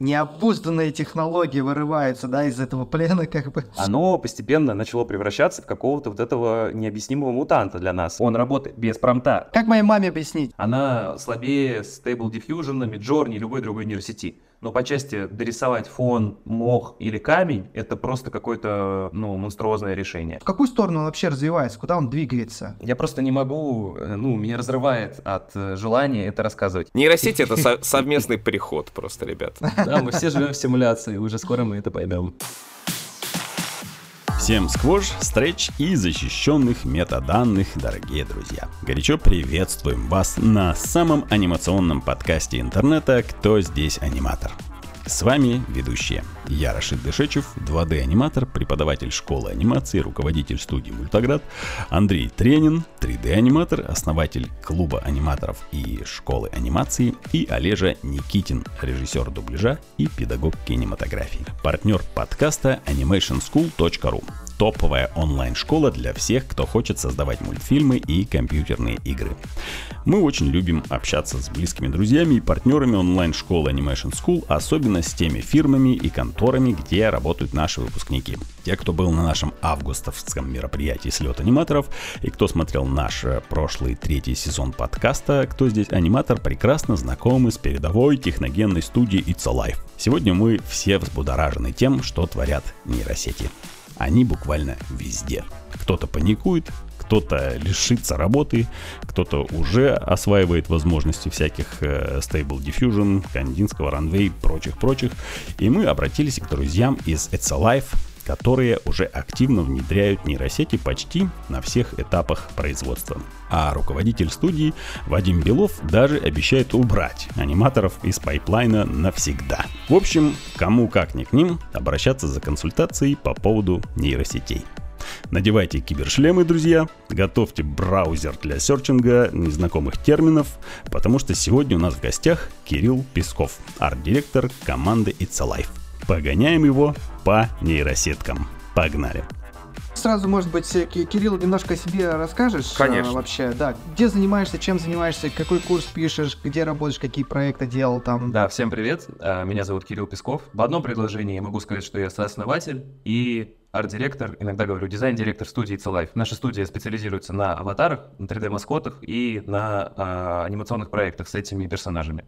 необузданные технологии вырываются, да, из этого плена, как бы. Оно постепенно начало превращаться в какого-то вот этого необъяснимого мутанта для нас. Он работает без промта. Как моей маме объяснить? Она слабее Stable Diffusion, Midjourney и любой другой нейросети но по части дорисовать фон, мох или камень, это просто какое-то, ну, монструозное решение. В какую сторону он вообще развивается? Куда он двигается? Я просто не могу, э, ну, меня разрывает от э, желания это рассказывать. Нейросеть — это совместный переход просто, ребят. Да, мы все живем в симуляции, уже скоро мы это поймем. Всем сквош, стретч и защищенных метаданных, дорогие друзья. Горячо приветствуем вас на самом анимационном подкасте интернета «Кто здесь аниматор?». С вами ведущие. Я Рашид Дышечев, 2D-аниматор, преподаватель школы анимации, руководитель студии Мультоград, Андрей Тренин, 3D-аниматор, основатель клуба аниматоров и школы анимации, и Олежа Никитин, режиссер дубляжа и педагог кинематографии. Партнер подкаста animationschool.ru топовая онлайн-школа для всех, кто хочет создавать мультфильмы и компьютерные игры. Мы очень любим общаться с близкими друзьями и партнерами онлайн-школы Animation School, особенно с теми фирмами и конторами, где работают наши выпускники. Те, кто был на нашем августовском мероприятии «Слет аниматоров» и кто смотрел наш э, прошлый третий сезон подкаста «Кто здесь аниматор», прекрасно знакомы с передовой техногенной студией It's Alive. Сегодня мы все взбудоражены тем, что творят нейросети. Они буквально везде. Кто-то паникует, кто-то лишится работы, кто-то уже осваивает возможности всяких э, Stable Diffusion, Кандинского, Runway, прочих-прочих. И мы обратились к друзьям из It's Alive, которые уже активно внедряют нейросети почти на всех этапах производства. А руководитель студии Вадим Белов даже обещает убрать аниматоров из пайплайна навсегда. В общем, кому как не к ним обращаться за консультацией по поводу нейросетей. Надевайте кибершлемы, друзья, готовьте браузер для серчинга незнакомых терминов, потому что сегодня у нас в гостях Кирилл Песков, арт-директор команды It's Alive. Погоняем его по нейросеткам. Погнали! Сразу, может быть, Кирилл, немножко о себе расскажешь? Конечно. А, вообще, да. Где занимаешься, чем занимаешься, какой курс пишешь, где работаешь, какие проекты делал там? Да, всем привет. А, меня зовут Кирилл Песков. В одном предложении я могу сказать, что я сооснователь и арт-директор, иногда говорю дизайн-директор студии It's Alive. Наша студия специализируется на аватарах, на 3D-маскотах и на а, анимационных проектах с этими персонажами.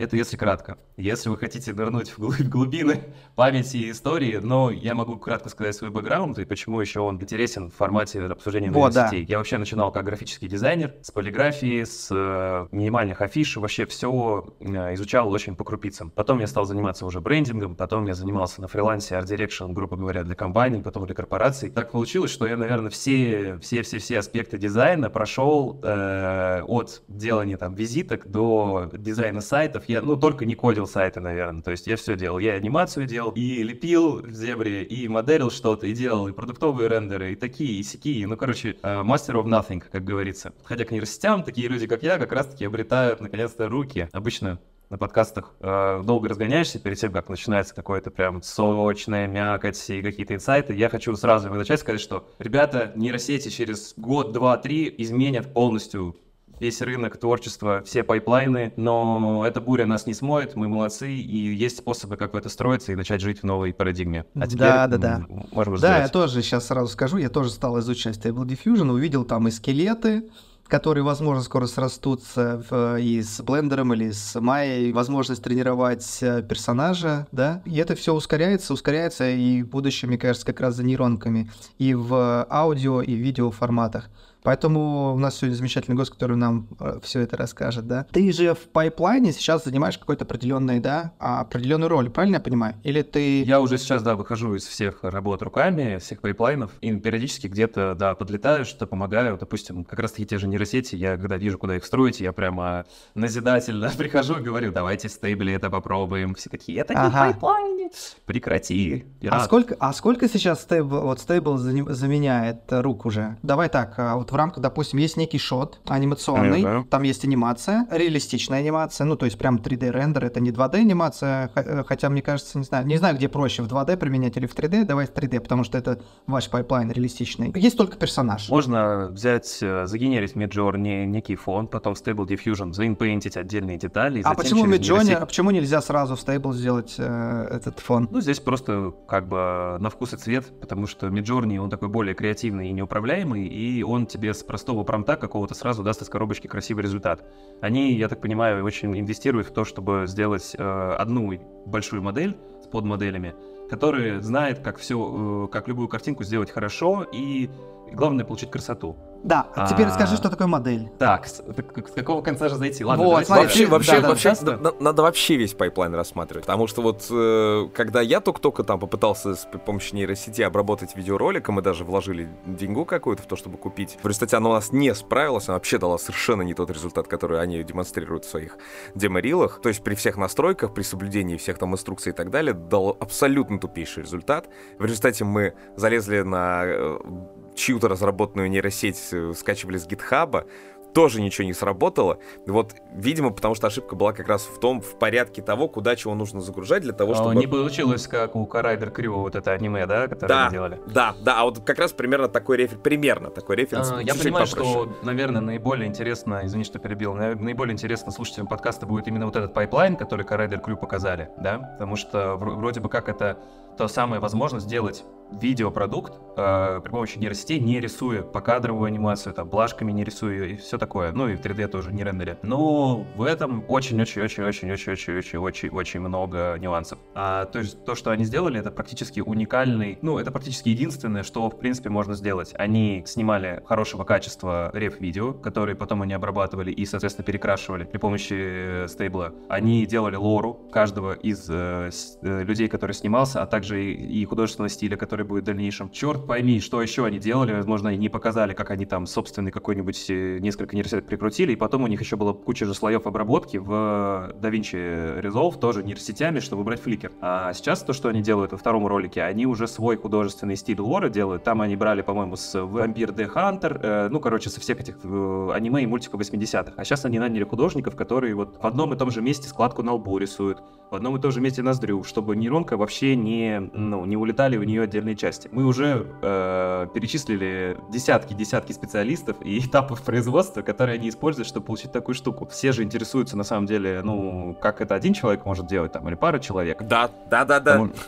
Это если кратко. Если вы хотите нырнуть в глубины памяти и истории, но я могу кратко сказать свой бэкграунд и почему еще он интересен в формате обсуждения вот, сетей. Да. Я вообще начинал как графический дизайнер, с полиграфии, с э, минимальных афиш, вообще все э, изучал очень по крупицам. Потом я стал заниматься уже брендингом, потом я занимался на фрилансе Art Direction, грубо говоря, для компаний, потом для корпораций. Так получилось, что я, наверное, все, все, все, все аспекты дизайна прошел э, от делания там визиток до дизайна сайтов я, ну, только не кодил сайты, наверное. То есть я все делал. Я анимацию делал, и лепил в зебре, и моделил что-то, и делал и продуктовые рендеры, и такие, и сякие. Ну, короче, uh, master of nothing, как говорится. Хотя к нейросетям такие люди, как я, как раз-таки обретают, наконец-то, руки. Обычно на подкастах э, долго разгоняешься перед тем, как начинается какое-то прям сочное, мякоть и какие-то инсайты. Я хочу сразу начать сказать, что ребята, нейросети через год, два, три изменят полностью весь рынок творчества, все пайплайны, но эта буря нас не смоет, мы молодцы, и есть способы, как в это встроиться и начать жить в новой парадигме. А теперь да, да, да. Можем Да, я тоже сейчас сразу скажу, я тоже стал изучать Stable Diffusion, увидел там и скелеты, которые, возможно, скоро срастутся и с блендером или с Майей, возможность тренировать э, персонажа, да, и это все ускоряется, ускоряется, и в будущем, мне кажется, как раз за нейронками, и в аудио, и в видео форматах. Поэтому у нас сегодня замечательный гость, который нам э, все это расскажет, да. Ты же в пайплайне сейчас занимаешь какой-то определенный, да, а, определенную роль, правильно я понимаю? Или ты... Я уже сейчас, да, выхожу из всех работ руками, всех пайплайнов, и периодически где-то, да, подлетаю, что помогаю. Допустим, как раз-таки те же нейросети, я когда вижу, куда их встроить, я прямо назидательно прихожу и говорю, давайте Stable это попробуем. Все такие, это не ага. пайплайне, прекрати. А сколько, а сколько сейчас Stable, вот Stable заменяет рук уже? Давай так, а вот в рамках, допустим, есть некий shot анимационный, mm-hmm. там есть анимация, реалистичная анимация, ну, то есть прям 3D рендер, это не 2D анимация, э, хотя, мне кажется, не знаю, не знаю, где проще, в 2D применять или в 3D, давай в 3D, потому что это ваш пайплайн реалистичный. Есть только персонаж. Можно взять, э, загенерить Midjourney некий фон, потом Stable Diffusion заинпейнтить отдельные детали. А почему Midjourney, а почему нельзя сразу в Stable сделать э, этот фон? Ну, здесь просто как бы на вкус и цвет, потому что Midjourney, он такой более креативный и неуправляемый, и он тебе с простого промта какого-то сразу даст из коробочки красивый результат. Они, я так понимаю, очень инвестируют в то, чтобы сделать э, одну большую модель с подмоделями, который знает, как все, э, как любую картинку сделать хорошо и главное получить красоту. Да, а теперь расскажи, что такое модель. Так, с, с какого конца же зайти? Ладно, вот, вообще, вообще, да, вообще да, да. надо вообще весь пайплайн рассматривать, потому что вот э, когда я только-только там попытался с помощью нейросети обработать видеоролик, мы даже вложили деньгу какую-то в то, чтобы купить. В результате она у нас не справилась, она вообще дала совершенно не тот результат, который они демонстрируют в своих деморилах. То есть при всех настройках, при соблюдении всех там инструкций и так далее, дал абсолютно тупейший результат. В результате мы залезли на э, чью-то разработанную нейросеть э, скачивали с гитхаба, тоже ничего не сработало. Вот, видимо, потому что ошибка была как раз в том, в порядке того, куда чего нужно загружать для того, чтобы... Не получилось, как у Corridor Crew, вот это аниме, да, которое да, делали? Да, да, а вот как раз примерно такой референс, примерно такой референс. А, я понимаю, попроще. что, наверное, наиболее интересно, извини, что перебил, наиболее интересно слушателям подкаста будет именно вот этот пайплайн, который Corridor Crew показали, да, потому что вроде бы как это то самое возможность сделать видеопродукт э, при помощи нейросетей, не рисуя покадровую анимацию, там, блажками не рисуя и все такое. Ну и в 3D тоже не рендере. Но в этом очень-очень-очень-очень-очень-очень-очень много нюансов. А то есть то, что они сделали, это практически уникальный, ну это практически единственное, что в принципе можно сделать. Они снимали хорошего качества реф-видео, которые потом они обрабатывали и, соответственно, перекрашивали при помощи э, стейбла. Они делали лору каждого из э, с, э, людей, который снимался, а также и, и художественного стиля, который будет в дальнейшем. Черт пойми, что еще они делали, возможно, не показали, как они там собственный какой-нибудь э, несколько нейросеток прикрутили, и потом у них еще была куча же слоев обработки в DaVinci Resolve, тоже нейросетями, чтобы убрать фликер. А сейчас то, что они делают во втором ролике, они уже свой художественный стиль лора делают. Там они брали, по-моему, с Vampire the Hunter, э, ну, короче, со всех этих э, аниме и мультиков 80-х. А сейчас они наняли художников, которые вот в одном и том же месте складку на лбу рисуют, в одном и том же месте ноздрю, чтобы нейронка вообще не, ну, не улетали у нее отдельные части. Мы уже э, перечислили десятки-десятки специалистов и этапов производства, которые они используют, чтобы получить такую штуку. Все же интересуются на самом деле, ну, как это один человек может делать, там, или пара человек. Да, да, да, да.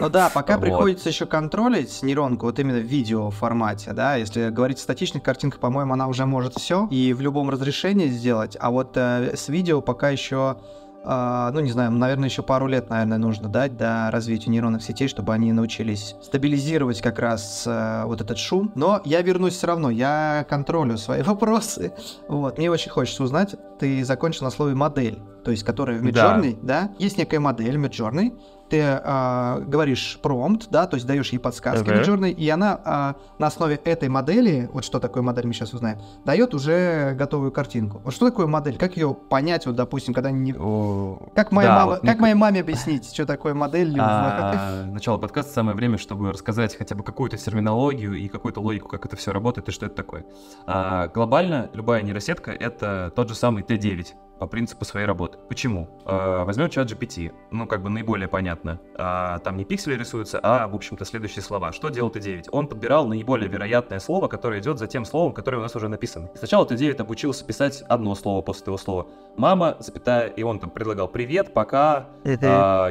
Ну да, пока приходится еще контролить нейронку вот именно в видео формате, да, если говорить о статичных картинках, по-моему, она уже может все и в любом разрешении сделать, а вот э, с видео пока еще ну, не знаю, наверное, еще пару лет, наверное, нужно дать до развития нейронных сетей, чтобы они научились стабилизировать как раз uh, вот этот шум. Но я вернусь все равно, я контролю свои вопросы. Вот, мне очень хочется узнать, ты закончил на слове модель, то есть которая в Midjourney, да, да? есть некая модель Midjourney, ты э, говоришь промпт, да, то есть даешь ей подсказки uh-huh. Midjourney, и она э, на основе этой модели, вот что такое модель, мы сейчас узнаем, дает уже готовую картинку. Вот что такое модель? Как ее понять, вот, допустим, когда не... О, как моя да, мама, вот как моей маме объяснить, что такое модель? А, начало подкаста самое время, чтобы рассказать хотя бы какую-то терминологию и какую-то логику, как это все работает и что это такое. А, глобально любая нейросетка это тот же самый T9 по принципу своей работы. Почему? Э, возьмем чат GPT, ну, как бы наиболее понятно. Э, там не пиксели рисуются, а, в общем-то, следующие слова. Что делал Т9? Он подбирал наиболее вероятное слово, которое идет за тем словом, которое у нас уже написано. Сначала Т9 обучился писать одно слово после того слова. Мама, запятая, и он там предлагал «Привет, пока, э,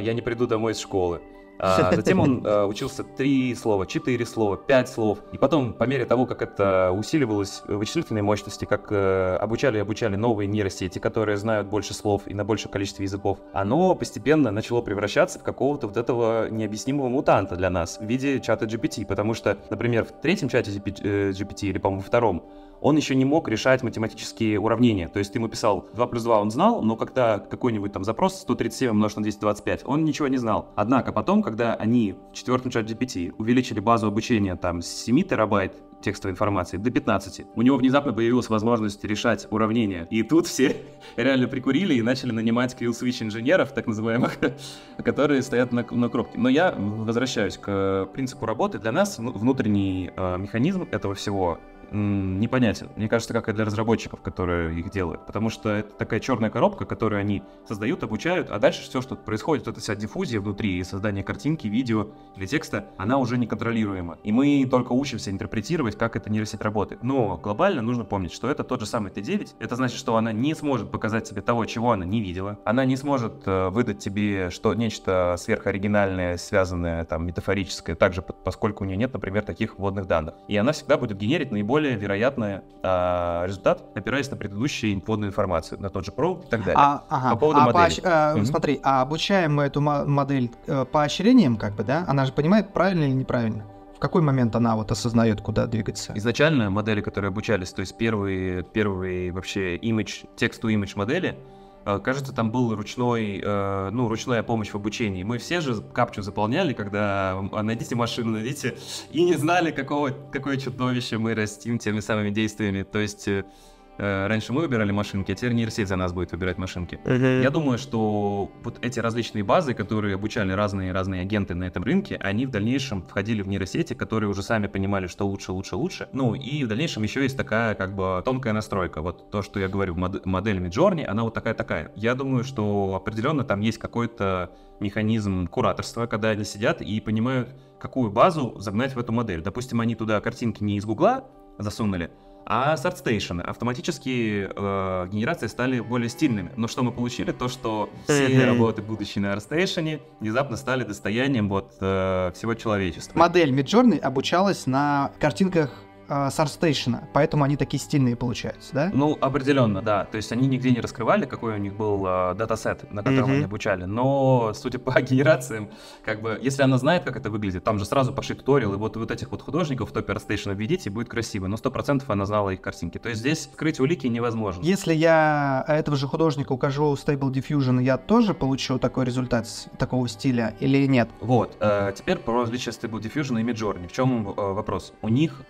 я не приду домой из школы». А, затем он а, учился три слова, четыре слова, пять слов. И потом, по мере того, как это усиливалось вычислительной мощности, как а, обучали и обучали новые нейросети, которые знают больше слов и на большем количестве языков, оно постепенно начало превращаться в какого-то вот этого необъяснимого мутанта для нас в виде чата GPT. Потому что, например, в третьем чате GPT или, по-моему, втором, он еще не мог решать математические уравнения. То есть ты ему писал 2 плюс 2 он знал, но когда какой-нибудь там запрос 137 умножить на 225, он ничего не знал. Однако потом, когда они в четвертом чат GPT увеличили базу обучения там с 7 терабайт текстовой информации до 15. У него внезапно появилась возможность решать уравнения. И тут все реально прикурили и начали нанимать kill switch инженеров, так называемых, которые стоят на, на кнопке. Но я возвращаюсь к принципу работы. Для нас внутренний э, механизм этого всего непонятен. Мне кажется, как и для разработчиков, которые их делают. Потому что это такая черная коробка, которую они создают, обучают, а дальше все, что происходит, эта вся диффузия внутри и создание картинки, видео или текста, она уже неконтролируема. И мы только учимся интерпретировать, как эта нейросеть работает. Но глобально нужно помнить, что это тот же самый Т9. Это значит, что она не сможет показать тебе того, чего она не видела. Она не сможет э, выдать тебе что нечто сверхоригинальное, связанное там метафорическое, также поскольку у нее нет, например, таких вводных данных. И она всегда будет генерить наиболее вероятный э, результат, опираясь на предыдущую вводную информацию, на тот же про и так далее. А, ага. По поводу а модели. Поощ... А, mm-hmm. Смотри, а обучаем мы эту модель э, поощрением, как бы, да? Она же понимает, правильно или неправильно? В какой момент она вот осознает, куда двигаться? Изначально модели, которые обучались, то есть первые, первые вообще image, текст-to-image модели, Э, кажется, там был ручной, э, ну, ручная помощь в обучении. Мы все же капчу заполняли, когда а, найдите машину, найдите, и не знали, какого, какое чудовище мы растим теми самыми действиями. То есть э, Э, раньше мы выбирали машинки, а теперь нейросеть за нас будет выбирать машинки. Uh-huh. Я думаю, что вот эти различные базы, которые обучали разные-разные агенты на этом рынке, они в дальнейшем входили в нейросети, которые уже сами понимали, что лучше, лучше, лучше. Ну и в дальнейшем еще есть такая как бы тонкая настройка. Вот то, что я говорю, мод- модель Midjourney, она вот такая-такая. Я думаю, что определенно там есть какой-то механизм кураторства, когда они сидят и понимают, какую базу загнать в эту модель. Допустим, они туда картинки не из Гугла засунули, а с ArtStation автоматические э, генерации стали более стильными. Но что мы получили? То, что все работы, будущие на ArtStation, внезапно стали достоянием вот э, всего человечества. Модель Midjourney обучалась на картинках э, SARStation, поэтому они такие стильные получаются, да? Ну, определенно, да. То есть они нигде не раскрывали, какой у них был э, датасет, на котором mm-hmm. они обучали. Но, судя по генерациям, как бы, если она знает, как это выглядит, там же сразу пошли туториалы, вот, вот этих вот художников в топе ArtStation введите, будет красиво. Но 100% она знала их картинки. То есть здесь скрыть улики невозможно. Если я этого же художника укажу Stable Diffusion, я тоже получу такой результат такого стиля или нет? Вот. Э, теперь про различия Stable Diffusion и Midjourney. В чем э, вопрос? У них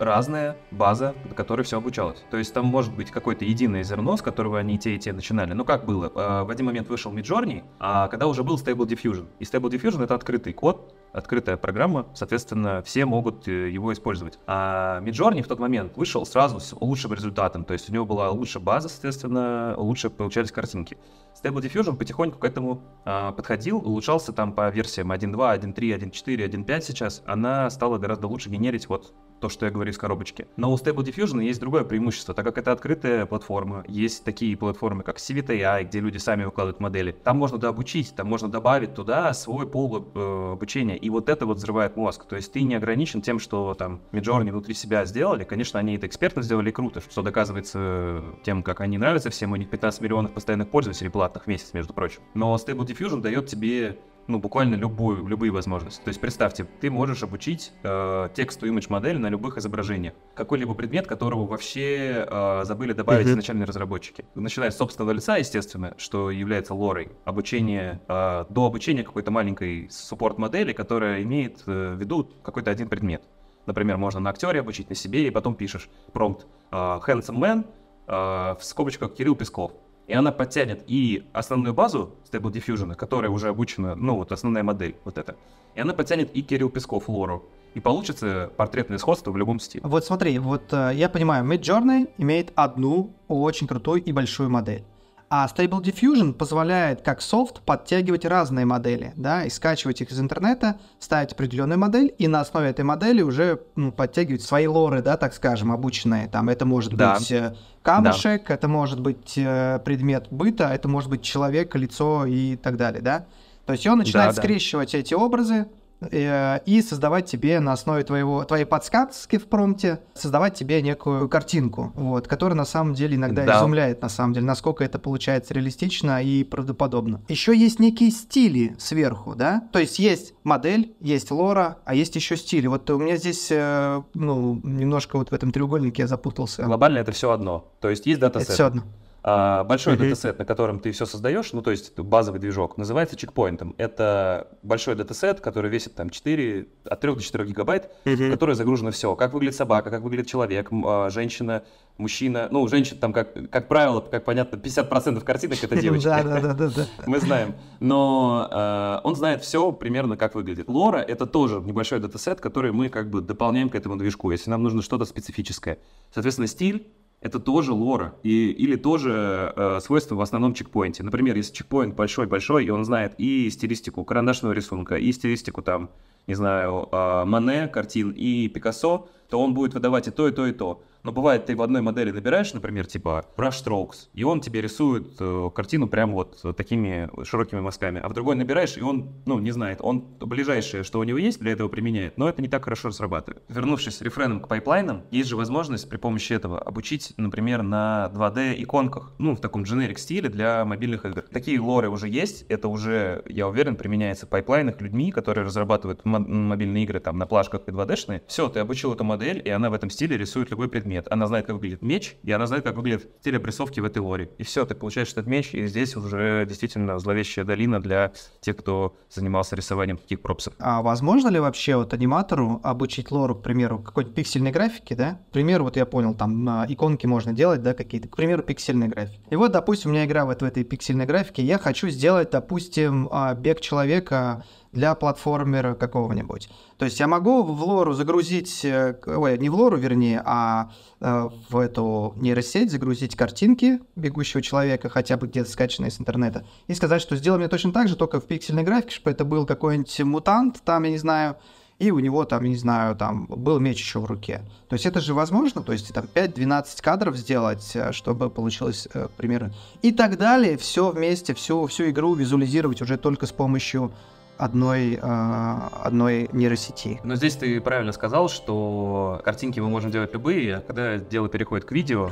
разная база, на которой все обучалось. То есть там может быть какое-то единое зерно, с которого они те и те начинали. Ну как было? А, в один момент вышел Midjourney, а когда уже был Stable Diffusion. И Stable Diffusion это открытый код, открытая программа, соответственно, все могут э, его использовать. А Midjourney в тот момент вышел сразу с лучшим результатом, то есть у него была лучшая база, соответственно, лучше получались картинки. Stable Diffusion потихоньку к этому а, подходил, улучшался там по версиям 1.2, 1.3, 1.4, 1.5 сейчас. Она стала гораздо лучше генерить вот то, что я говорю из коробочки. Но у Stable Diffusion есть другое преимущество, так как это открытая платформа, есть такие платформы, как CVTI, где люди сами выкладывают модели. Там можно дообучить, там можно добавить туда свой пол э, обучения, и вот это вот взрывает мозг. То есть ты не ограничен тем, что там Midjourney внутри себя сделали. Конечно, они это экспертно сделали круто, что доказывается тем, как они нравятся всем. У них 15 миллионов постоянных пользователей платных в месяц, между прочим. Но Stable Diffusion дает тебе ну, буквально любую, любые возможности. То есть представьте, ты можешь обучить э, тексту image модель на любых изображениях. Какой-либо предмет, которого вообще э, забыли добавить mm-hmm. изначальные разработчики. Начиная с собственного лица, естественно, что является лорой, обучение, э, до обучения какой-то маленькой суппорт-модели, которая имеет э, в виду какой-то один предмет. Например, можно на актере обучить, на себе, и потом пишешь промпт э, «handsome man», э, в скобочках Кирилл Песков и она подтянет и основную базу Stable Diffusion, которая уже обучена, ну вот основная модель, вот эта, и она подтянет и Кирилл Песков лору. И получится портретное сходство в любом стиле. Вот смотри, вот э, я понимаю, Midjourney имеет одну очень крутую и большую модель. А Stable Diffusion позволяет как софт подтягивать разные модели, да, и скачивать их из интернета, ставить определенную модель, и на основе этой модели уже ну, подтягивать свои лоры, да, так скажем, обученные. Там это может да. быть э, камушек, да. это может быть э, предмет быта, это может быть человек, лицо и так далее, да. То есть он начинает да, скрещивать да. эти образы, и создавать тебе на основе твоего, твоей подсказки в промте, создавать тебе некую картинку, вот, которая на самом деле иногда да. изумляет, на самом деле, насколько это получается реалистично и правдоподобно. Еще есть некие стили сверху, да, то есть есть модель, есть лора, а есть еще стили. Вот у меня здесь, э, ну, немножко вот в этом треугольнике я запутался. Глобально это все одно, то есть есть датасет. Это все одно. А, большой датасет, на котором ты все создаешь, ну то есть базовый движок, называется чекпоинтом. Это большой датасет, который весит там 4, от 3 до 4 гигабайт, в который загружено все. Как выглядит собака, как выглядит человек, а, женщина, мужчина. Ну, женщин там, как, как правило, как понятно, 50% картинок это девочки. Да, да, да, да. Мы знаем. Но э, он знает все примерно, как выглядит. Лора — это тоже небольшой датасет, который мы как бы дополняем к этому движку, если нам нужно что-то специфическое. Соответственно, стиль это тоже лора и, или тоже э, свойство в основном чекпоинте. Например, если чекпоинт большой-большой, и он знает и стилистику карандашного рисунка, и стилистику там, не знаю, э, Мане, картин, и Пикассо, то он будет выдавать и то, и то, и то. Но бывает, ты в одной модели набираешь, например, типа brush strokes, и он тебе рисует э, картину прям вот такими широкими мазками. А в другой набираешь, и он, ну, не знает, он ближайшее, что у него есть, для этого применяет, но это не так хорошо срабатывает. Вернувшись рефреном к пайплайнам, есть же возможность при помощи этого обучить, например, на 2D иконках, ну, в таком generic стиле для мобильных игр. Такие лоры уже есть, это уже, я уверен, применяется в пайплайнах людьми, которые разрабатывают мобильные игры там на плашках и 2D-шные. Все, ты обучил эту модель, и она в этом стиле рисует любой предмет. Она знает, как выглядит меч, и она знает, как выглядит стиль обрисовки в этой лоре. И все, ты получаешь этот меч, и здесь уже действительно зловещая долина для тех, кто занимался рисованием таких пропсов. А возможно ли вообще вот аниматору обучить лору, к примеру, какой-то пиксельной графики, да? К примеру, вот я понял, там на иконки можно делать, да, какие-то, к примеру, пиксельные графики. И вот, допустим, у меня игра вот в этой пиксельной графике, я хочу сделать, допустим, а, бег человека для платформера какого-нибудь. То есть я могу в лору загрузить, э, ой, не в лору, вернее, а э, в эту нейросеть загрузить картинки бегущего человека, хотя бы где-то скачанные с интернета, и сказать, что сделай мне точно так же, только в пиксельной графике, чтобы это был какой-нибудь мутант, там, я не знаю, и у него там, не знаю, там был меч еще в руке. То есть это же возможно, то есть там 5-12 кадров сделать, э, чтобы получилось, к примеру, и так далее, все вместе, всю, всю игру визуализировать уже только с помощью одной, э, одной нейросети. Но здесь ты правильно сказал, что картинки мы можем делать любые, а когда дело переходит к видео,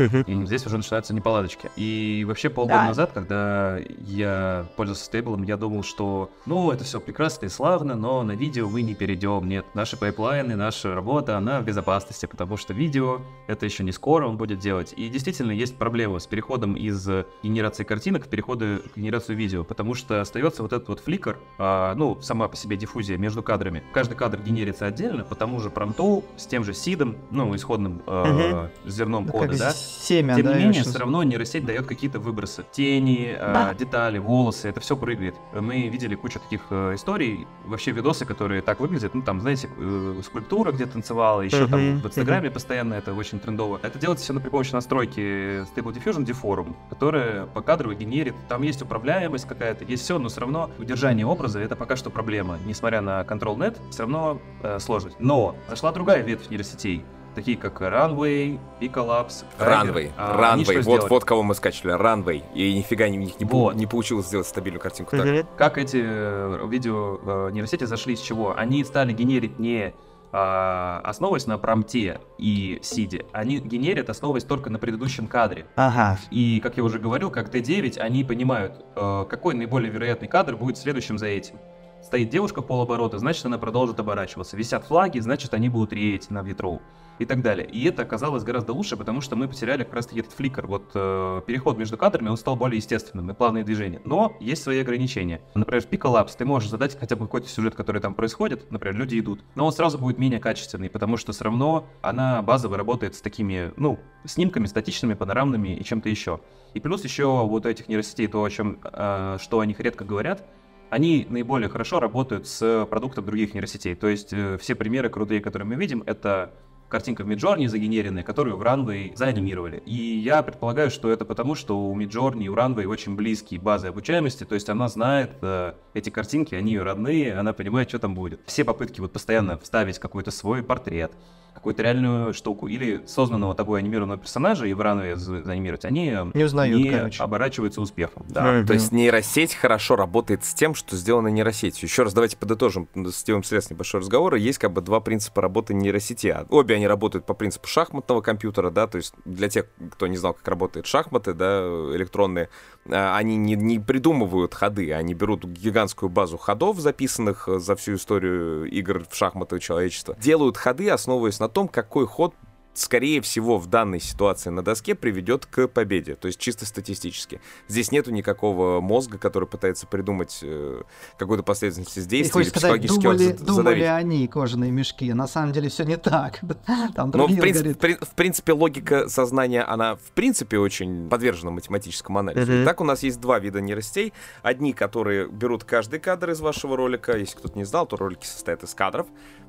здесь уже начинаются неполадочки. И вообще полгода да. назад, когда я пользовался стейблом, я думал, что ну, это все прекрасно и славно, но на видео мы не перейдем. Нет, наши пайплайны, наша работа, она в безопасности, потому что видео это еще не скоро он будет делать. И действительно есть проблема с переходом из генерации картинок в переходы к генерацию видео, потому что остается вот этот вот фликер, а, ну, сама по себе диффузия между кадрами. Каждый кадр генерится отдельно, по тому же промту, с тем же сидом, ну, исходным э, угу. зерном да кода, да. Семя, Тем да, не менее, все равно нейросеть дает какие-то выбросы. Тени, э, детали, волосы, это все прыгает. Мы видели кучу таких э, историй, вообще видосы, которые так выглядят. Ну, там, знаете, э, скульптура где танцевала, еще угу. там в Инстаграме угу. постоянно это очень трендово. Это делается все при помощи настройки Stable Diffusion Deform, которая по кадрово генерит. Там есть управляемость какая-то, есть все, но все равно удержание образа это пока что проблема. Несмотря на Control.net, все равно э, сложность. Но зашла другая ветвь нейросетей, такие как Runway, Piccolabs, Runway, а, Runway, вот, вот кого мы скачали, Runway, и нифига не, не, вот. не получилось сделать стабильную картинку. Так. Как эти э, видео э, нейросети зашли, с чего? Они стали генерить не э, основываясь на промте и сиде, они генерят, основываясь только на предыдущем кадре. Ага. И, как я уже говорил, как Т9, они понимают, э, какой наиболее вероятный кадр будет следующим за этим. Стоит девушка полоборота, значит она продолжит оборачиваться. Висят флаги, значит они будут реять на ветру и так далее. И это оказалось гораздо лучше, потому что мы потеряли как раз таки этот фликер. Вот э, переход между кадрами, он стал более естественным и плавные движения. Но есть свои ограничения. Например, в Piccolapse ты можешь задать хотя бы какой-то сюжет, который там происходит, например, люди идут, но он сразу будет менее качественный, потому что все равно она базово работает с такими, ну, снимками статичными, панорамными и чем-то еще. И плюс еще вот этих нейросетей то, о чем, э, что о них редко говорят, они наиболее хорошо работают с продуктом других нейросетей. То есть э, все примеры крутые, которые мы видим, это картинка в Midjourney загенеренная, которую в Runway заанимировали. И я предполагаю, что это потому, что у Midjourney и у Runway очень близкие базы обучаемости, то есть она знает э, эти картинки, они ее родные, она понимает, что там будет. Все попытки вот постоянно вставить какой-то свой портрет, какую-то реальную штуку или созданного тобой анимированного персонажа и в ранове заанимировать, они не, узнают, не короче. оборачиваются успехом. Да. То есть нейросеть хорошо работает с тем, что сделано нейросетью. Еще раз давайте подытожим, сделаем средств небольшой разговора. Есть как бы два принципа работы нейросети. Обе они работают по принципу шахматного компьютера, да, то есть для тех, кто не знал, как работают шахматы, да, электронные, а, они не, не придумывают ходы, они берут гигантскую базу ходов, записанных за всю историю игр в шахматы человечества, делают ходы, основываясь на том, какой ход скорее всего, в данной ситуации на доске приведет к победе, то есть чисто статистически. Здесь нету никакого мозга, который пытается придумать э, какую-то последовательность действий или сказать, думали, думали они, кожаные мешки, на самом деле все не так. Там Но в, принцип, при, в принципе логика сознания, она в принципе очень подвержена математическому анализу. Mm-hmm. Так у нас есть два вида нейросетей. Одни, которые берут каждый кадр из вашего ролика, если кто-то не знал, то ролики состоят из кадров.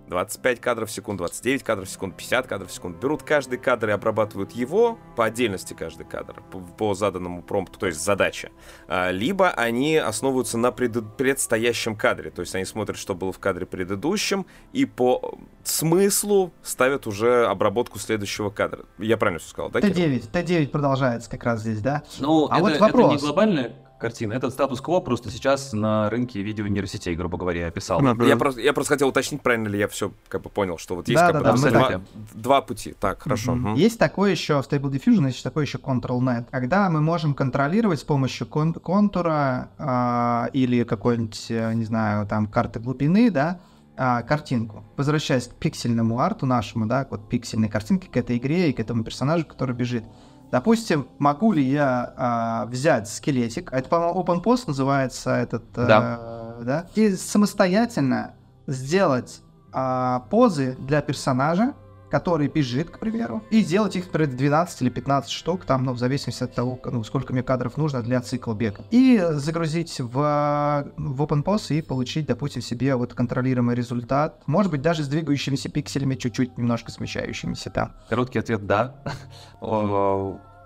25 кадров в секунду, 29 кадров в секунду, 50 кадров в секунду. Берут каждый кадр и обрабатывают его по отдельности каждый кадр, по, по заданному промпту, то есть задача. А, либо они основываются на пред, предстоящем кадре, то есть они смотрят, что было в кадре предыдущем, и по смыслу ставят уже обработку следующего кадра. Я правильно все сказал, да? Т9, Т9 продолжается как раз здесь, да? Ну, а это, вот вопрос. это не глобальная картина. Этот статус-кво просто сейчас на рынке видео нейросетей, грубо говоря, я описал. Я, просто, я просто хотел уточнить, правильно ли я все как бы понял, что вот есть да, как да, бы да, два, два пути. Так, хорошо. Mm-hmm. Угу. Есть такое еще в Stable Diffusion, есть такое еще Control-Net, когда мы можем контролировать с помощью кон- контура э, или какой-нибудь, э, не знаю, там карты глубины, да, а, картинку. Возвращаясь к пиксельному арту нашему, да, вот пиксельной картинке, к этой игре и к этому персонажу, который бежит. Допустим, могу ли я а, взять скелетик, это, по-моему, OpenPost называется этот, да. Э, да, и самостоятельно сделать а, позы для персонажа, который бежит, к примеру, и сделать их, например, 12 или 15 штук, там, ну, в зависимости от того, ну, сколько мне кадров нужно для цикла бега. И загрузить в, в OpenPOS и получить, допустим, себе вот контролируемый результат. Может быть, даже с двигающимися пикселями, чуть-чуть немножко смещающимися там. Короткий ответ «да».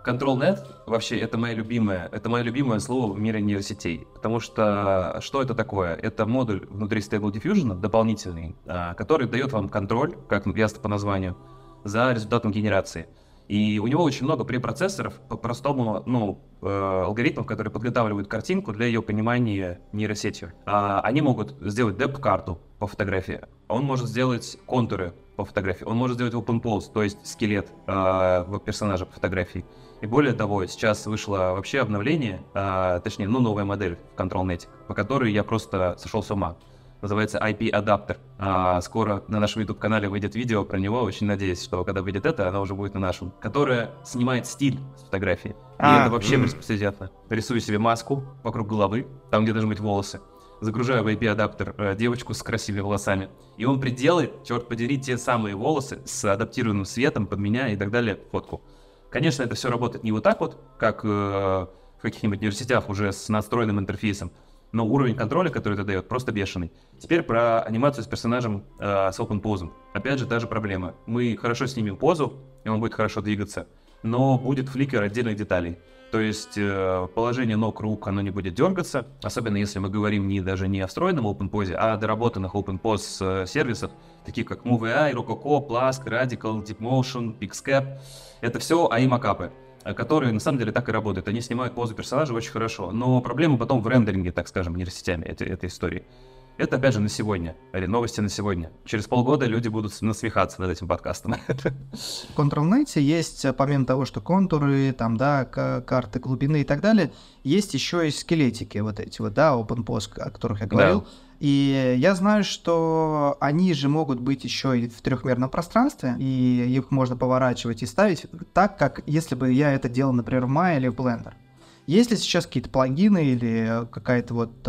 Control.net вообще это мое любимое, это мое любимое слово в мире нейросетей, потому что что это такое? Это модуль внутри Stable Diffusion дополнительный, а, который дает вам контроль, как ясно по названию, за результатом генерации. И у него очень много препроцессоров, по-простому, ну, э, алгоритмов, которые подготавливают картинку для ее понимания нейросетью. А, они могут сделать деп-карту по фотографии, он может сделать контуры по фотографии, он может сделать open pose, то есть скелет э, персонажа по фотографии. И более того, сейчас вышло вообще обновление, а, точнее, ну, новая модель в ControlNet, по которой я просто сошел с ума. Называется IP-адаптер. А, скоро на нашем YouTube-канале выйдет видео про него. Очень надеюсь, что когда выйдет это, оно уже будет на нашем. Которая снимает стиль с фотографии. И а, это вообще беспрецедентно. Рисую себе маску вокруг головы, там, где должны быть волосы. Загружаю в IP-адаптер э, девочку с красивыми волосами. И он приделает, черт подери, те самые волосы с адаптированным светом под меня и так далее, фотку. Конечно, это все работает не вот так вот, как э, в каких-нибудь университетах уже с настроенным интерфейсом, но уровень контроля, который это дает, просто бешеный. Теперь про анимацию с персонажем э, с open позом. Опять же, та же проблема. Мы хорошо снимем позу, и он будет хорошо двигаться, но будет фликер отдельных деталей. То есть э, положение ног, рук, оно не будет дергаться, особенно если мы говорим не даже не о встроенном open позе, а о доработанных open pose э, сервисах, таких как MoveAI, Rococo, Plask, Radical, DeepMotion, Pixcap. Это все AI-макапы которые на самом деле так и работают. Они снимают позу персонажа очень хорошо. Но проблема потом в рендеринге, так скажем, нейросетями этой, этой истории. Это, опять же, на сегодня. Или новости на сегодня. Через полгода люди будут насмехаться над этим подкастом. В ControlNet есть, помимо того, что контуры, там, да, карты глубины и так далее, есть еще и скелетики вот эти вот, да, OpenPOS, о которых я говорил. Да. И я знаю, что они же могут быть еще и в трехмерном пространстве, и их можно поворачивать и ставить так, как если бы я это делал, например, в Maya или в Blender. Есть ли сейчас какие-то плагины или какая-то вот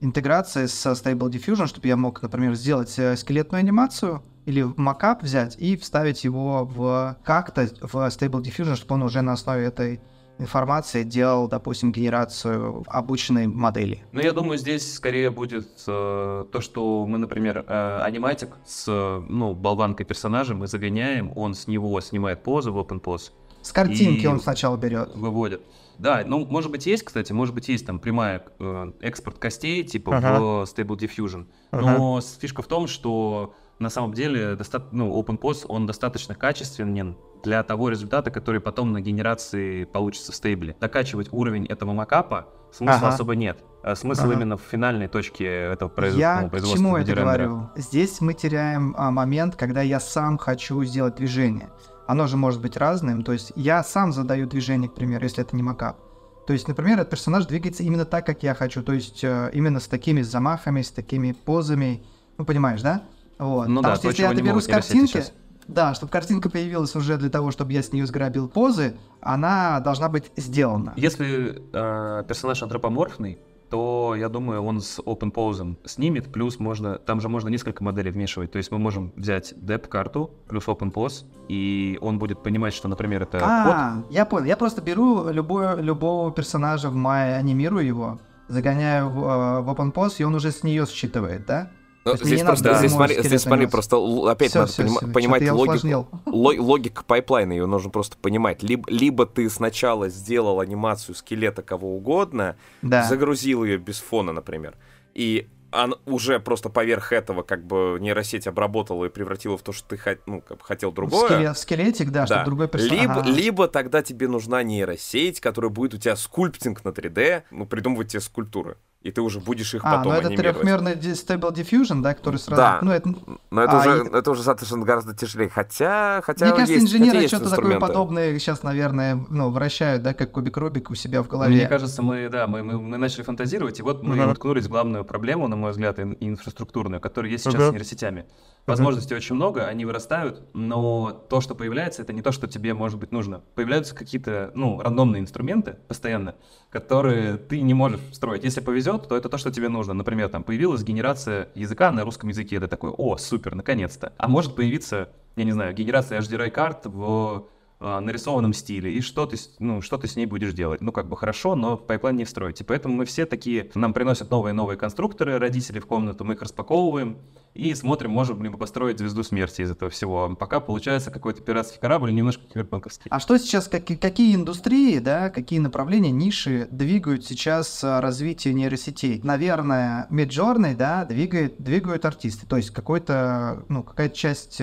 э, интеграция с Stable Diffusion, чтобы я мог, например, сделать э, скелетную анимацию или макап взять и вставить его в как-то в Stable Diffusion, чтобы он уже на основе этой информации делал, допустим, генерацию обученной модели. Ну, я думаю, здесь скорее будет э, то, что мы, например, э, аниматик с, ну, болванкой персонажа мы загоняем, он с него снимает позу в open pose. С картинки он сначала берет. Выводит. Да, ну, может быть, есть, кстати, может быть, есть там прямая э, экспорт костей, типа uh-huh. в Stable Diffusion. Uh-huh. Но фишка в том, что на самом деле доста- ну, OpenPOS, он достаточно качественен для того результата, который потом на генерации получится в стейбле. Докачивать уровень этого макапа смысла ага. особо нет. А смысл ага. именно в финальной точке этого произ... я ну, производства. Я к чему это говорю? Здесь мы теряем а, момент, когда я сам хочу сделать движение. Оно же может быть разным. То есть я сам задаю движение, к примеру, если это не макап. То есть, например, этот персонаж двигается именно так, как я хочу. То есть э, именно с такими замахами, с такими позами. Ну, понимаешь, да? Вот. Ну Потому да, что если я это беру с картинки, Да, чтобы картинка появилась уже для того, чтобы я с нее сграбил позы, она должна быть сделана. Если э, персонаж антропоморфный, то я думаю, он с open pose снимет, плюс можно, там же можно несколько моделей вмешивать, то есть мы можем взять depth карту плюс open pose, и он будет понимать, что, например, это а, код. я понял, я просто беру любое, любого персонажа в Maya, анимирую его, загоняю в, э, в OpenPose, и он уже с нее считывает, да? Ну, здесь просто, здесь смотри, здесь смотри, просто опять все, надо все, поним, все, понимать логику, логику пайплайна, ее нужно просто понимать. Либо, либо ты сначала сделал анимацию скелета кого угодно, да. загрузил ее без фона, например, и он уже просто поверх этого как бы нейросеть обработала и превратила в то, что ты ну, как бы хотел другое. Скелет, скелетик, да, да. чтобы другой персонаж. Либо, ага. либо тогда тебе нужна нейросеть, которая будет у тебя скульптинг на 3D, ну, придумывать тебе скульптуры и ты уже будешь их а, потом ну это трехмерный Stable Diffusion, да, который сразу... Да, ну, это... но это, а, уже, и... это уже, соответственно, гораздо тяжелее, хотя, хотя Мне кажется, есть, инженеры хотя что-то такое подобное сейчас, наверное, ну, вращают, да, как кубик Рубик у себя в голове. Мне кажется, мы, да, мы, мы, мы начали фантазировать, и вот мы uh-huh. уткнулись в главную проблему, на мой взгляд, инфраструктурную, которая есть сейчас uh-huh. с нейросетями. Возможностей uh-huh. очень много, они вырастают, но то, что появляется, это не то, что тебе, может быть, нужно. Появляются какие-то, ну, рандомные инструменты постоянно, которые ты не можешь строить. Если повезет, то это то, что тебе нужно. Например, там появилась генерация языка на русском языке, это такой, о, супер, наконец-то. А может появиться, я не знаю, генерация HDRI карт в нарисованном стиле, и что ты, ну, что ты с ней будешь делать. Ну, как бы хорошо, но пайплайн не встроить. И поэтому мы все такие, нам приносят новые-новые конструкторы, родители в комнату, мы их распаковываем и смотрим, можем ли мы построить звезду смерти из этого всего. Пока получается какой-то пиратский корабль, немножко киберпанковский. А что сейчас, как, какие индустрии, да, какие направления, ниши двигают сейчас а, развитие нейросетей? Наверное, Midjourney, да, двигает, двигают артисты, то есть какой-то, ну, какая-то часть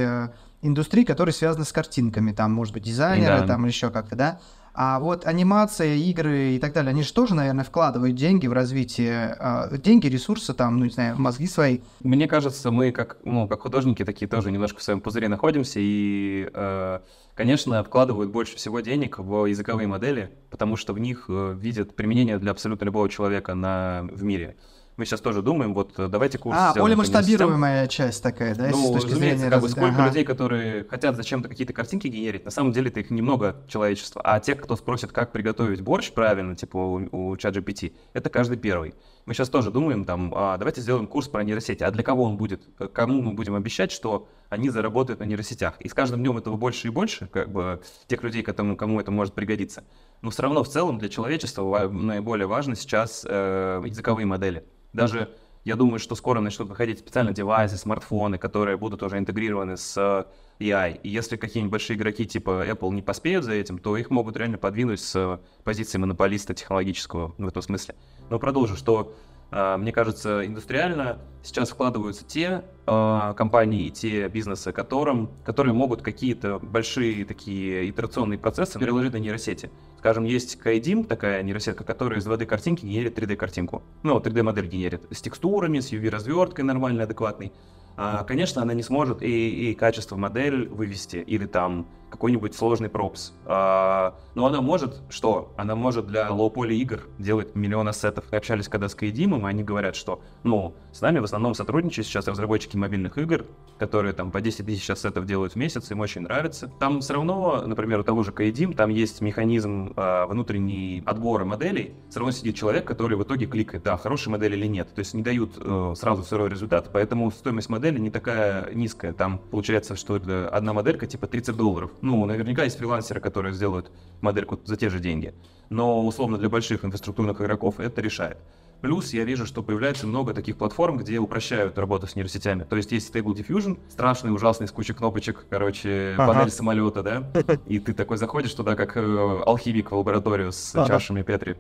индустрии, которые связаны с картинками, там, может быть, дизайнеры, да. там, еще как-то, да. А вот анимация, игры и так далее, они же тоже, наверное, вкладывают деньги в развитие, э, деньги, ресурсы, там, ну, не знаю, мозги свои. Мне кажется, мы как, ну, как художники такие тоже немножко в своем пузыре находимся, и, э, конечно, вкладывают больше всего денег в языковые модели, потому что в них э, видят применение для абсолютно любого человека на, в мире мы сейчас тоже думаем, вот э, давайте курс А, более масштабируемая часть такая, да, ну, с точки зрения... как бы сколько ага. людей, которые хотят зачем-то какие-то картинки генерить, на самом деле это их немного человечества, а те, кто спросит, как приготовить борщ правильно, типа у, у ChatGPT, это каждый первый. Мы сейчас тоже думаем, там, а, давайте сделаем курс про нейросети, а для кого он будет, кому мы будем обещать, что они заработают на нейросетях. И с каждым днем этого больше и больше, как бы, тех людей, кому, кому это может пригодиться. Но все равно в целом для человечества наиболее важно сейчас э, языковые модели. Даже я думаю, что скоро начнут выходить специальные девайсы, смартфоны, которые будут уже интегрированы с AI. И если какие-нибудь большие игроки типа Apple не поспеют за этим, то их могут реально подвинуть с позиции монополиста технологического в этом смысле. Но продолжу, что мне кажется, индустриально сейчас вкладываются те э, компании и те бизнесы, которым, которые могут какие-то большие такие итерационные процессы переложить на нейросети. Скажем, есть Kaidim, такая нейросетка, которая из 2D картинки генерит 3D-картинку. Ну, 3D-модель генерит с текстурами, с UV-разверткой нормальной, адекватной. А, конечно, она не сможет и, и качество модель вывести, или там какой-нибудь сложный пропс. А, но она может, что? Она может для лоу-поли игр делать миллион ассетов. Мы общались когда с Кайдимом, и они говорят, что, ну, с нами в основном сотрудничают сейчас разработчики мобильных игр, которые там по 10 тысяч ассетов делают в месяц, им очень нравится. Там все равно, например, у того же Кайдим, там есть механизм а, внутренний отбора моделей. Все равно сидит человек, который в итоге кликает, да, хорошая модель или нет. То есть не дают э, сразу сырой результат, поэтому стоимость модели не такая низкая. Там получается, что одна моделька типа 30 долларов. Ну, наверняка есть фрилансеры, которые сделают модельку за те же деньги. Но, условно, для больших инфраструктурных игроков это решает. Плюс я вижу, что появляется много таких платформ, где упрощают работу с нейросетями. То есть есть Stable Diffusion, страшный, ужасный, с кучей кнопочек, короче, ага. панель самолета, да? И ты такой заходишь туда, как э, алхимик в лабораторию с ага. чашами Петри.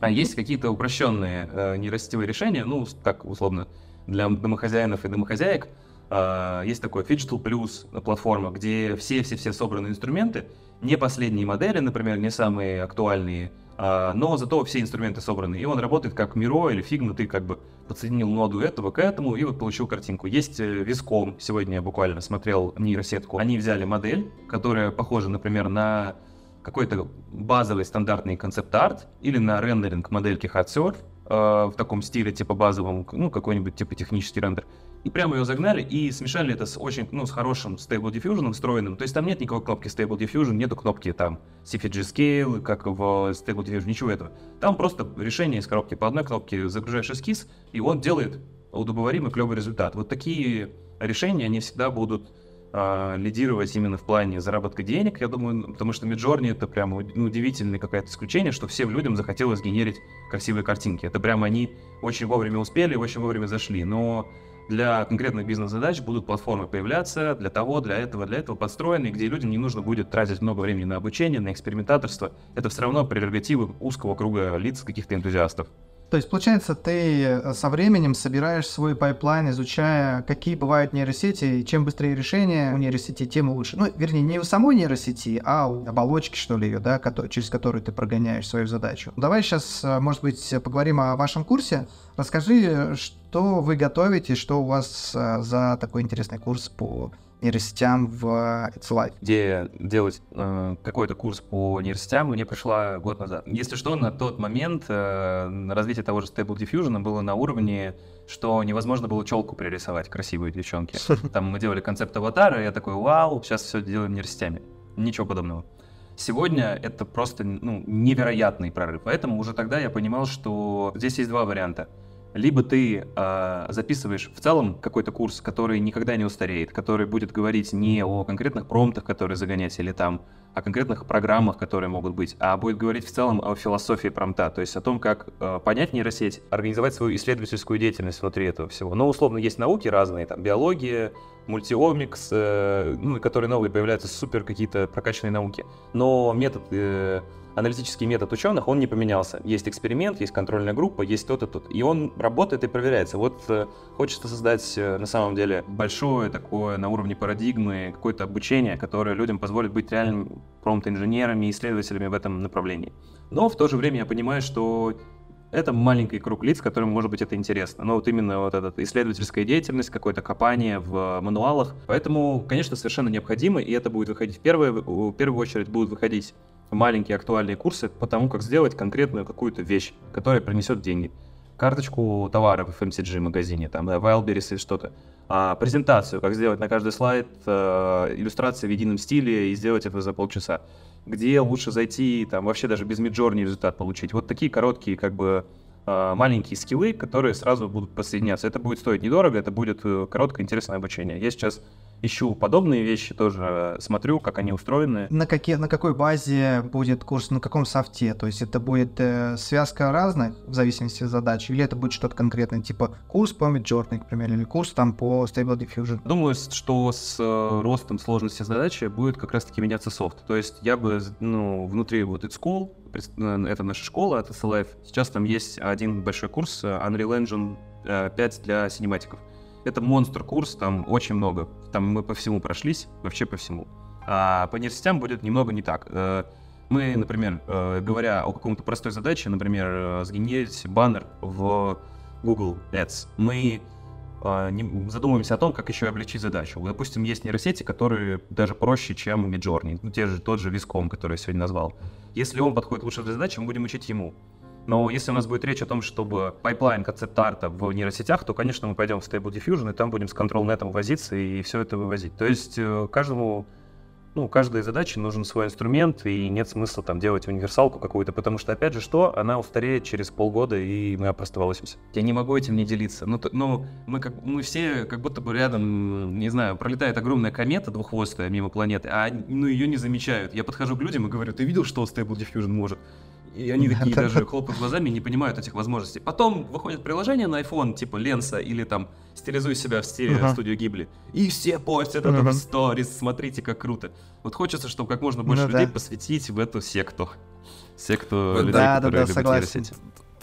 А есть какие-то упрощенные э, нейросетевые решения, ну, как условно, для домохозяинов и домохозяек, есть такой Fidgetal Plus платформа, где все-все-все собранные инструменты, не последние модели, например, не самые актуальные, uh, но зато все инструменты собраны. И он работает как Miro или Figma, ты как бы подсоединил ноду этого к этому и вот получил картинку. Есть Viscom, э, сегодня я буквально смотрел нейросетку. Они взяли модель, которая похожа, например, на какой-то базовый стандартный концепт-арт или на рендеринг модельки HotSurf, э, в таком стиле типа базовом, ну, какой-нибудь типа технический рендер. И прямо ее загнали и смешали это с очень, ну, с хорошим Stable Diffusion встроенным. То есть там нет никакой кнопки Stable Diffusion, нету кнопки там CFG Scale, как в Stable Diffusion, ничего этого. Там просто решение из коробки по одной кнопке загружаешь эскиз, и он делает удобоваримый клевый результат. Вот такие решения, они всегда будут э, лидировать именно в плане заработка денег, я думаю, потому что Midjourney это прям ну, удивительное какое-то исключение, что всем людям захотелось генерить красивые картинки. Это прям они очень вовремя успели, очень вовремя зашли. Но для конкретных бизнес-задач будут платформы появляться для того, для этого, для этого подстроены, где людям не нужно будет тратить много времени на обучение, на экспериментаторство. Это все равно прерогативы узкого круга лиц, каких-то энтузиастов. То есть, получается, ты э, со временем собираешь свой пайплайн, изучая, какие бывают нейросети, и чем быстрее решение у нейросети, тем лучше. Ну, вернее, не у самой нейросети, а у оболочки, что ли, ее, да, через которую ты прогоняешь свою задачу. Давай сейчас, э, может быть, поговорим о вашем курсе. Расскажи, что вы готовите, что у вас э, за такой интересный курс по нейросетям в It's Alive. Идея делать э, какой-то курс по нейросетям мне пришла год назад. Если что, на тот момент э, развитие того же Stable Diffusion было на уровне, что невозможно было челку пририсовать красивую девчонки. Там мы делали концепт аватара, и я такой, вау, сейчас все делаем нейросетями. Ничего подобного. Сегодня это просто ну, невероятный прорыв. Поэтому уже тогда я понимал, что здесь есть два варианта либо ты э, записываешь в целом какой-то курс, который никогда не устареет, который будет говорить не о конкретных промптах, которые загонять, или там о конкретных программах, которые могут быть, а будет говорить в целом о философии промпта, то есть о том, как э, понять нейросеть, организовать свою исследовательскую деятельность внутри этого всего. Но, условно, есть науки разные, там, биология, мультиомикс, э, ну, которые новые появляются, супер какие-то прокачанные науки. Но метод э, аналитический метод ученых, он не поменялся. Есть эксперимент, есть контрольная группа, есть то-то, тут. И он работает и проверяется. Вот э, хочется создать э, на самом деле большое такое на уровне парадигмы какое-то обучение, которое людям позволит быть реальными промпт-инженерами, исследователями в этом направлении. Но в то же время я понимаю, что это маленький круг лиц, которым, может быть, это интересно. Но вот именно вот эта исследовательская деятельность, какое-то копание в мануалах. Поэтому, конечно, совершенно необходимо, и это будет выходить в первую, в первую очередь, будут выходить маленькие актуальные курсы по тому, как сделать конкретную какую-то вещь, которая принесет деньги. Карточку товара в FMCG магазине, там, да, Wildberries или что-то. А, презентацию, как сделать на каждый слайд э, иллюстрации в едином стиле и сделать это за полчаса. Где лучше зайти, там, вообще даже без миджорни результат получить. Вот такие короткие, как бы, э, маленькие скиллы, которые сразу будут подсоединяться. Это будет стоить недорого, это будет э, короткое интересное обучение. Я сейчас ищу подобные вещи тоже, смотрю, как они устроены. На, какие, на какой базе будет курс, на каком софте? То есть это будет э, связка разных в зависимости от задачи, или это будет что-то конкретное, типа курс по Midjourney, к примеру, или курс там по Stable Diffusion? Думаю, что с э, ростом сложности задачи будет как раз-таки меняться софт. То есть я бы, ну, внутри вот It's School, э, это наша школа, это Life. Сейчас там есть один большой курс э, Unreal Engine 5 э, для синематиков. Это монстр курс, там очень много. Там мы по всему прошлись, вообще по всему. А по нейросетям будет немного не так. Э, мы, например, э, говоря о каком-то простой задаче, например, э, сгенерить баннер в Google Ads, мы задумываемся о том, как еще облегчить задачу. Допустим, есть нейросети, которые даже проще, чем Midjourney, ну, те же, тот же Виском, который я сегодня назвал. Если он подходит лучше для задачи, мы будем учить ему. Но если у нас будет речь о том, чтобы пайплайн концепт-арта в нейросетях, то, конечно, мы пойдем в Stable Diffusion, и там будем с ControlNet ом возиться и все это вывозить. То есть э, каждому ну, каждой задаче нужен свой инструмент, и нет смысла там делать универсалку какую-то, потому что, опять же, что? Она устареет через полгода, и мы опростоволосимся. Я не могу этим не делиться. Ну, то, ну мы, как, мы все как будто бы рядом, не знаю, пролетает огромная комета двуххвостая мимо планеты, а ну, ее не замечают. Я подхожу к людям и говорю, ты видел, что Stable Diffusion может? И они такие даже хлопают глазами и не понимают этих возможностей. Потом выходит приложение на iPhone, типа Ленса или там стилизуй себя в стиле uh-huh. студию Гибли. И все постят это uh-huh. в сторис, смотрите, как круто. Вот хочется, чтобы как можно больше ну, людей да. посвятить в эту секту. Секту людей, да, которые да, любят согласен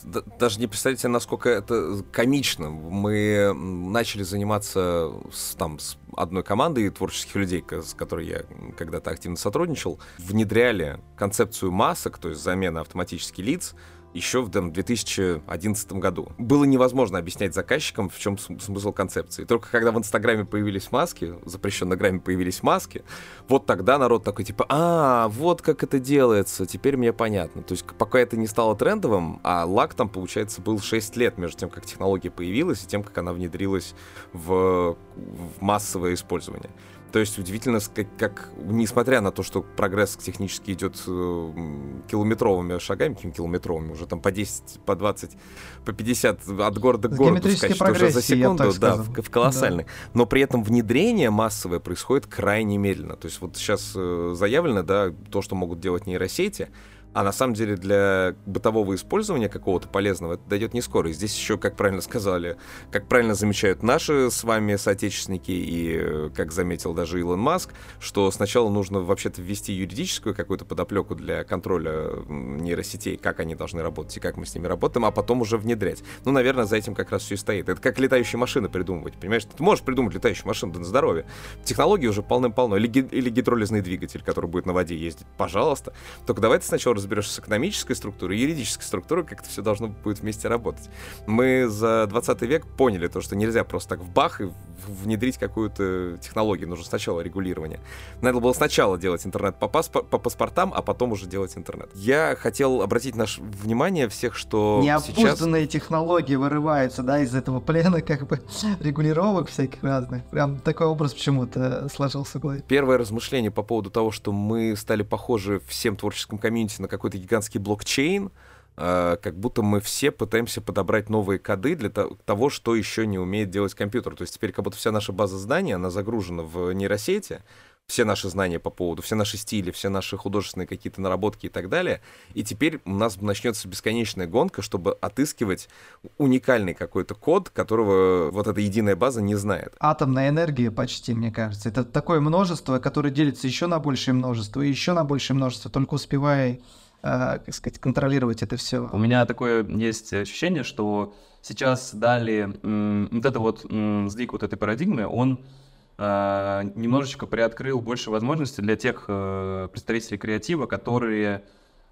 даже не представляете, насколько это комично. Мы начали заниматься с, там, с одной командой творческих людей, с которой я когда-то активно сотрудничал, внедряли концепцию масок, то есть замена автоматических лиц, еще в 2011 году. Было невозможно объяснять заказчикам, в чем смысл концепции. Только когда в Инстаграме появились маски, в запрещенной грамме появились маски, вот тогда народ такой типа, а, вот как это делается, теперь мне понятно. То есть пока это не стало трендовым, а лак там, получается, был 6 лет между тем, как технология появилась и тем, как она внедрилась в, в массовое использование. То есть удивительно, как, как несмотря на то, что прогресс технически идет э, километровыми шагами, какими километровыми, уже там по 10, по 20, по 50 от города к городу скачет уже за секунду, да, в, в колоссальный. Да. Но при этом внедрение массовое происходит крайне медленно. То есть вот сейчас э, заявлено, да, то, что могут делать нейросети, а на самом деле для бытового использования какого-то полезного это дойдет не скоро. И здесь еще, как правильно сказали, как правильно замечают наши с вами соотечественники и, э, как заметил даже Илон Маск, что сначала нужно вообще-то ввести юридическую какую-то подоплеку для контроля нейросетей, как они должны работать и как мы с ними работаем, а потом уже внедрять. Ну, наверное, за этим как раз все и стоит. Это как летающие машины придумывать, понимаешь? Ты можешь придумать летающую машину, да на здоровье. Технологии уже полным-полно. Или, или гидролизный двигатель, который будет на воде ездить. Пожалуйста. Только давайте сначала разберешься с экономической структурой и юридической структурой, как это все должно будет вместе работать. Мы за 20 век поняли то, что нельзя просто так в бах и внедрить какую-то технологию. Нужно сначала регулирование. Надо было сначала делать интернет по, паспор- по паспортам, а потом уже делать интернет. Я хотел обратить наше внимание всех, что Неопузданные сейчас... технологии вырываются, да, из этого плена как бы регулировок всяких разных. Прям такой образ почему-то сложился в голове. Первое размышление по поводу того, что мы стали похожи всем творческим комьюнити на какой-то гигантский блокчейн, э, как будто мы все пытаемся подобрать новые коды для того, что еще не умеет делать компьютер. То есть теперь как будто вся наша база знаний, она загружена в нейросети, все наши знания по поводу, все наши стили, все наши художественные какие-то наработки и так далее. И теперь у нас начнется бесконечная гонка, чтобы отыскивать уникальный какой-то код, которого вот эта единая база не знает. Атомная энергия почти, мне кажется. Это такое множество, которое делится еще на большее множество, и еще на большее множество, только успевая э, как сказать, контролировать это все. У меня такое есть ощущение, что сейчас дали м, вот это вот м, сдвиг вот этой парадигмы, он немножечко приоткрыл больше возможностей для тех э, представителей креатива, которые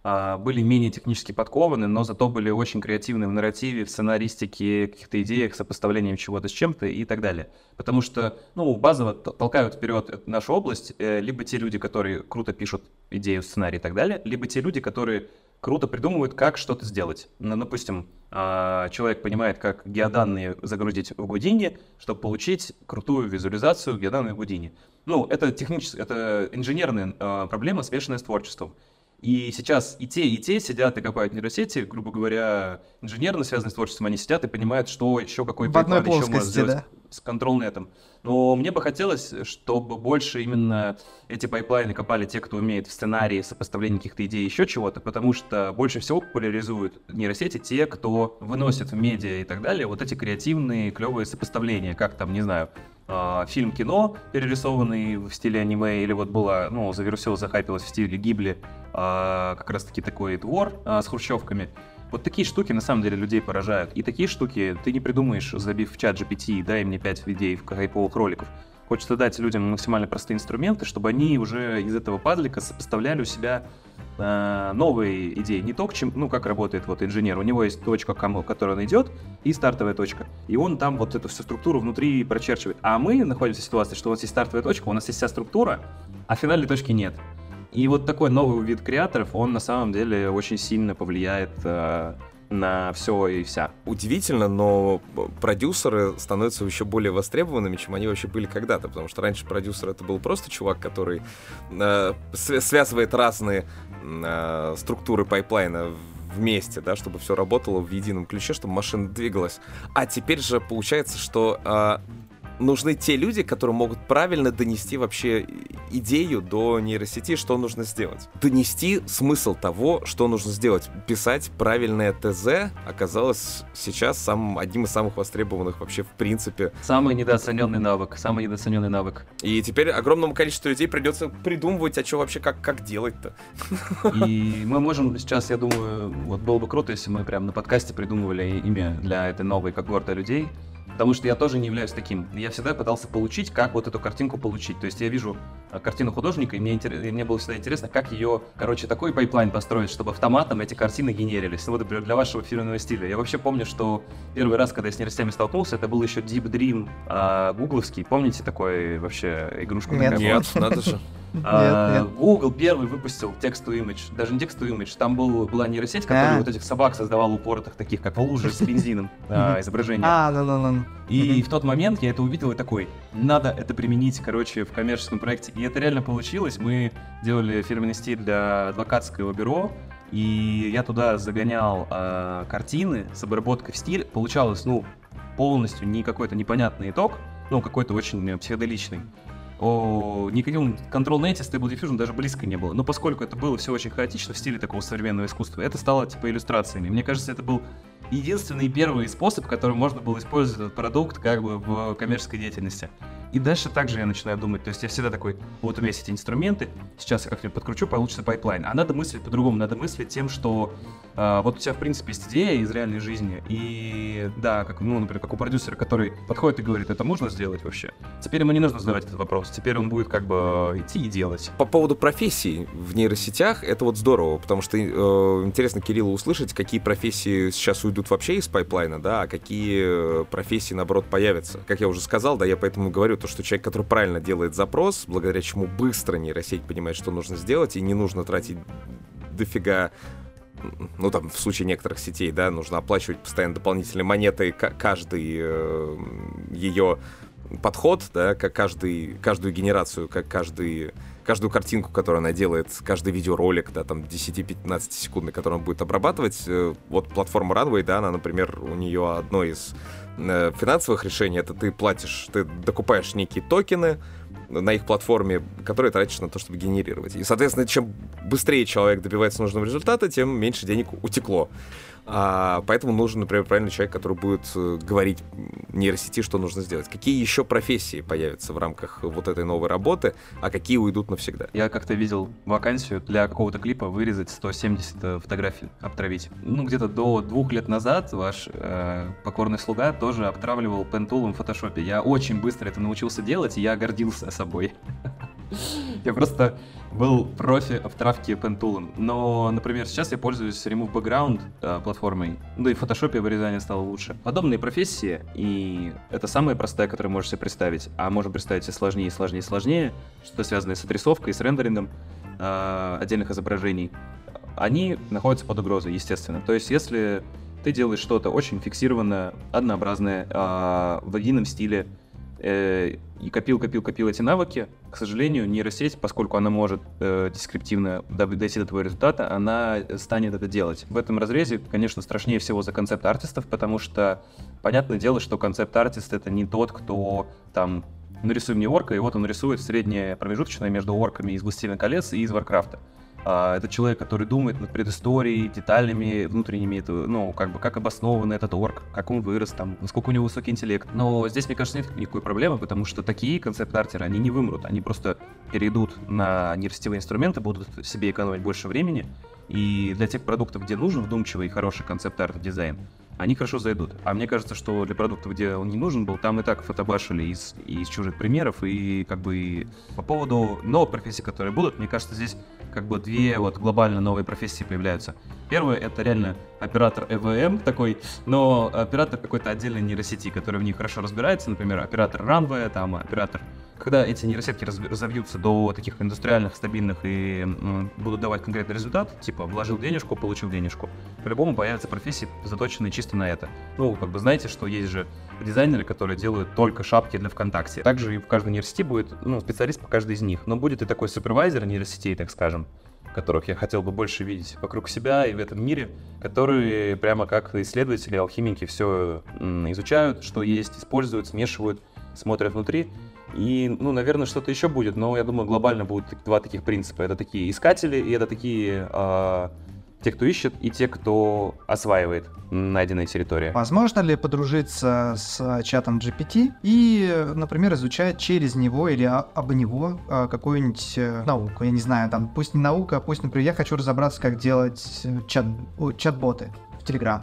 а, были менее технически подкованы, но зато были очень креативны в нарративе, в сценаристике, каких-то идеях, сопоставлением чего-то с чем-то и так далее. Потому что, ну, базово толкают вперед нашу область э, либо те люди, которые круто пишут идею, сценарий и так далее, либо те люди, которые круто придумывают, как что-то сделать. Ну, допустим, а, человек понимает, как геоданные загрузить в Гудини, чтобы получить крутую визуализацию геоданных в Гудини. Ну, это техническая, это инженерная а, проблема, смешанная с творчеством. И сейчас и те, и те сидят и копают нейросети, грубо говоря, инженерно связанные с творчеством, они сидят и понимают, что еще, какой приклад еще можно сделать да? С контрол этом. Но мне бы хотелось, чтобы больше именно эти пайплайны копали те, кто умеет в сценарии, сопоставлении каких-то идей, еще чего-то, потому что больше всего популяризуют нейросети те, кто выносит в медиа и так далее вот эти креативные, клевые сопоставления, как там, не знаю, э, фильм кино, перерисованный в стиле аниме, или вот была, ну, завирусилась, захайпилась в стиле Гибли, э, как раз таки такой двор э, с хрущевками. Вот такие штуки на самом деле людей поражают. И такие штуки ты не придумаешь, забив в ChatGPT, дай мне 5 идей в хайповых роликов. Хочется дать людям максимально простые инструменты, чтобы они уже из этого пазлика сопоставляли у себя э, новые идеи. Не то, к чем, ну, как работает вот инженер. У него есть точка, к которой он идет, и стартовая точка. И он там вот эту всю структуру внутри прочерчивает. А мы находимся в ситуации, что у нас есть стартовая точка, у нас есть вся структура, а финальной точки нет. И вот такой новый вид креаторов, он на самом деле очень сильно повлияет э, на все и вся. Удивительно, но продюсеры становятся еще более востребованными, чем они вообще были когда-то, потому что раньше продюсер это был просто чувак, который э, связывает разные э, структуры пайплайна вместе, да, чтобы все работало в едином ключе, чтобы машина двигалась. А теперь же получается, что э, нужны те люди, которые могут правильно донести вообще идею до нейросети, что нужно сделать. Донести смысл того, что нужно сделать. Писать правильное ТЗ оказалось сейчас самым, одним из самых востребованных вообще в принципе. Самый недооцененный навык, самый недооцененный навык. И теперь огромному количеству людей придется придумывать, а что вообще, как, как делать-то. И мы можем сейчас, я думаю, вот было бы круто, если мы прямо на подкасте придумывали имя для этой новой когорты людей, Потому что я тоже не являюсь таким. Я всегда пытался получить, как вот эту картинку получить. То есть я вижу э, картину художника, и мне, интерес, и мне было всегда интересно, как ее, короче, такой пайплайн построить, чтобы автоматом эти картины генерились. Вот, например, для вашего фирменного стиля. Я вообще помню, что первый раз, когда я с нейросетями столкнулся, это был еще Deep Dream а, гугловский. Помните такой вообще игрушку? Нет, нет, надо же. А, Google первый выпустил to image, даже не to image, там был, была нейросеть, которая а. вот этих собак создавала упоротых, таких как лужи с бензином а, изображения. А, да, да, да. И в тот момент я это увидел и такой, надо это применить, короче, в коммерческом проекте. И это реально получилось. Мы делали фирменный стиль для адвокатского бюро, и я туда загонял э, картины с обработкой в стиль. Получалось, ну, полностью не какой-то непонятный итог, ну, какой-то очень психоделичный о никаким Control Net Stable Diffusion даже близко не было. Но поскольку это было все очень хаотично в стиле такого современного искусства, это стало типа иллюстрациями. Мне кажется, это был единственный первый способ, которым можно было использовать этот продукт как бы в коммерческой деятельности. И дальше также я начинаю думать, то есть я всегда такой, вот у меня есть эти инструменты, сейчас я как-нибудь подкручу, получится пайплайн. А надо мыслить по-другому, надо мыслить тем, что э, вот у тебя, в принципе, есть идея из реальной жизни, и да, как, ну, например, как у продюсера, который подходит и говорит, это можно сделать вообще? Теперь ему не нужно задавать этот вопрос, теперь он будет как бы идти и делать. По поводу профессий в нейросетях, это вот здорово, потому что э, интересно Кириллу услышать, какие профессии сейчас уйдут вообще из пайплайна, да, а какие профессии, наоборот, появятся. Как я уже сказал, да, я поэтому говорю, то, что человек, который правильно делает запрос, благодаря чему быстро нейросеть понимает, что нужно сделать, и не нужно тратить дофига ну там в случае некоторых сетей, да, нужно оплачивать постоянно дополнительные монеты, каждый э, ее подход, да, как каждый, каждую генерацию, как каждый, каждую картинку, которую она делает, каждый видеоролик, да, там 10-15 секундный, который он будет обрабатывать. Э, вот платформа Runway, да, она, например, у нее одно из э, финансовых решений, это ты платишь, ты докупаешь некие токены, на их платформе, которые тратишь на то, чтобы генерировать. И, соответственно, чем быстрее человек добивается нужного результата, тем меньше денег утекло. А, поэтому нужен, например, правильный человек, который будет э, говорить нейросети, что нужно сделать. Какие еще профессии появятся в рамках вот этой новой работы, а какие уйдут навсегда? Я как-то видел вакансию для какого-то клипа вырезать 170 э, фотографий, обтравить. Ну, где-то до двух лет назад ваш э, покорный слуга тоже обтравливал пентулом в фотошопе. Я очень быстро это научился делать, и я гордился собой. Я просто был профи в травке Pentoolen. Но, например, сейчас я пользуюсь Remove Background э, платформой. Да и в фотошопе вырезание стало лучше. Подобные профессии, и это самая простая, которую можешь себе представить. А можем представить все сложнее, сложнее, сложнее, что связано с отрисовкой, с рендерингом э, отдельных изображений. Они находятся под угрозой, естественно. То есть, если ты делаешь что-то очень фиксированное, однообразное, э, в едином стиле, и копил, копил, копил эти навыки, к сожалению, нейросеть, поскольку она может э, дескриптивно дойти до твоего результата, она станет это делать. В этом разрезе, конечно, страшнее всего за концепт-артистов, потому что понятное дело, что концепт-артист это не тот, кто там нарисуй мне орка, и вот он рисует среднее промежуточное между орками из «Властелина колец» и из «Варкрафта». А, это человек, который думает над предысторией, деталями внутренними, это, ну, как бы, как обоснован этот орк, как он вырос, там, насколько у него высокий интеллект. Но здесь, мне кажется, нет никакой проблемы, потому что такие концепт-артеры, они не вымрут, они просто перейдут на нейросетевые инструменты, будут себе экономить больше времени, и для тех продуктов, где нужен вдумчивый и хороший концепт-арт дизайн, они хорошо зайдут. А мне кажется, что для продуктов, где он не нужен был, там и так фотобашили из, из чужих примеров. И как бы по поводу новых профессий, которые будут, мне кажется, здесь как бы две вот глобально новые профессии появляются. Первое это реально оператор EVM такой, но оператор какой-то отдельной нейросети, который в ней хорошо разбирается, например, оператор Runway, там оператор когда эти нейросетки разовьются до таких индустриальных, стабильных и м, будут давать конкретный результат, типа вложил денежку, получил денежку, по-любому появятся профессии, заточенные чисто на это. Ну, как бы знаете, что есть же дизайнеры, которые делают только шапки для ВКонтакте. Также и в каждой нейросети будет ну, специалист по каждой из них. Но будет и такой супервайзер нейросетей, так скажем, которых я хотел бы больше видеть вокруг себя и в этом мире, которые прямо как исследователи, алхимики все изучают, что есть, используют, смешивают, смотрят внутри и, ну, наверное, что-то еще будет, но я думаю, глобально будут два таких принципа. Это такие искатели, и это такие э, те, кто ищет, и те, кто осваивает найденные территории. Возможно ли подружиться с чатом GPT и, например, изучать через него или об него а, какую-нибудь э, науку? Я не знаю, там, пусть не наука, пусть, например, я хочу разобраться, как делать э, чат, чат-боты в Telegram.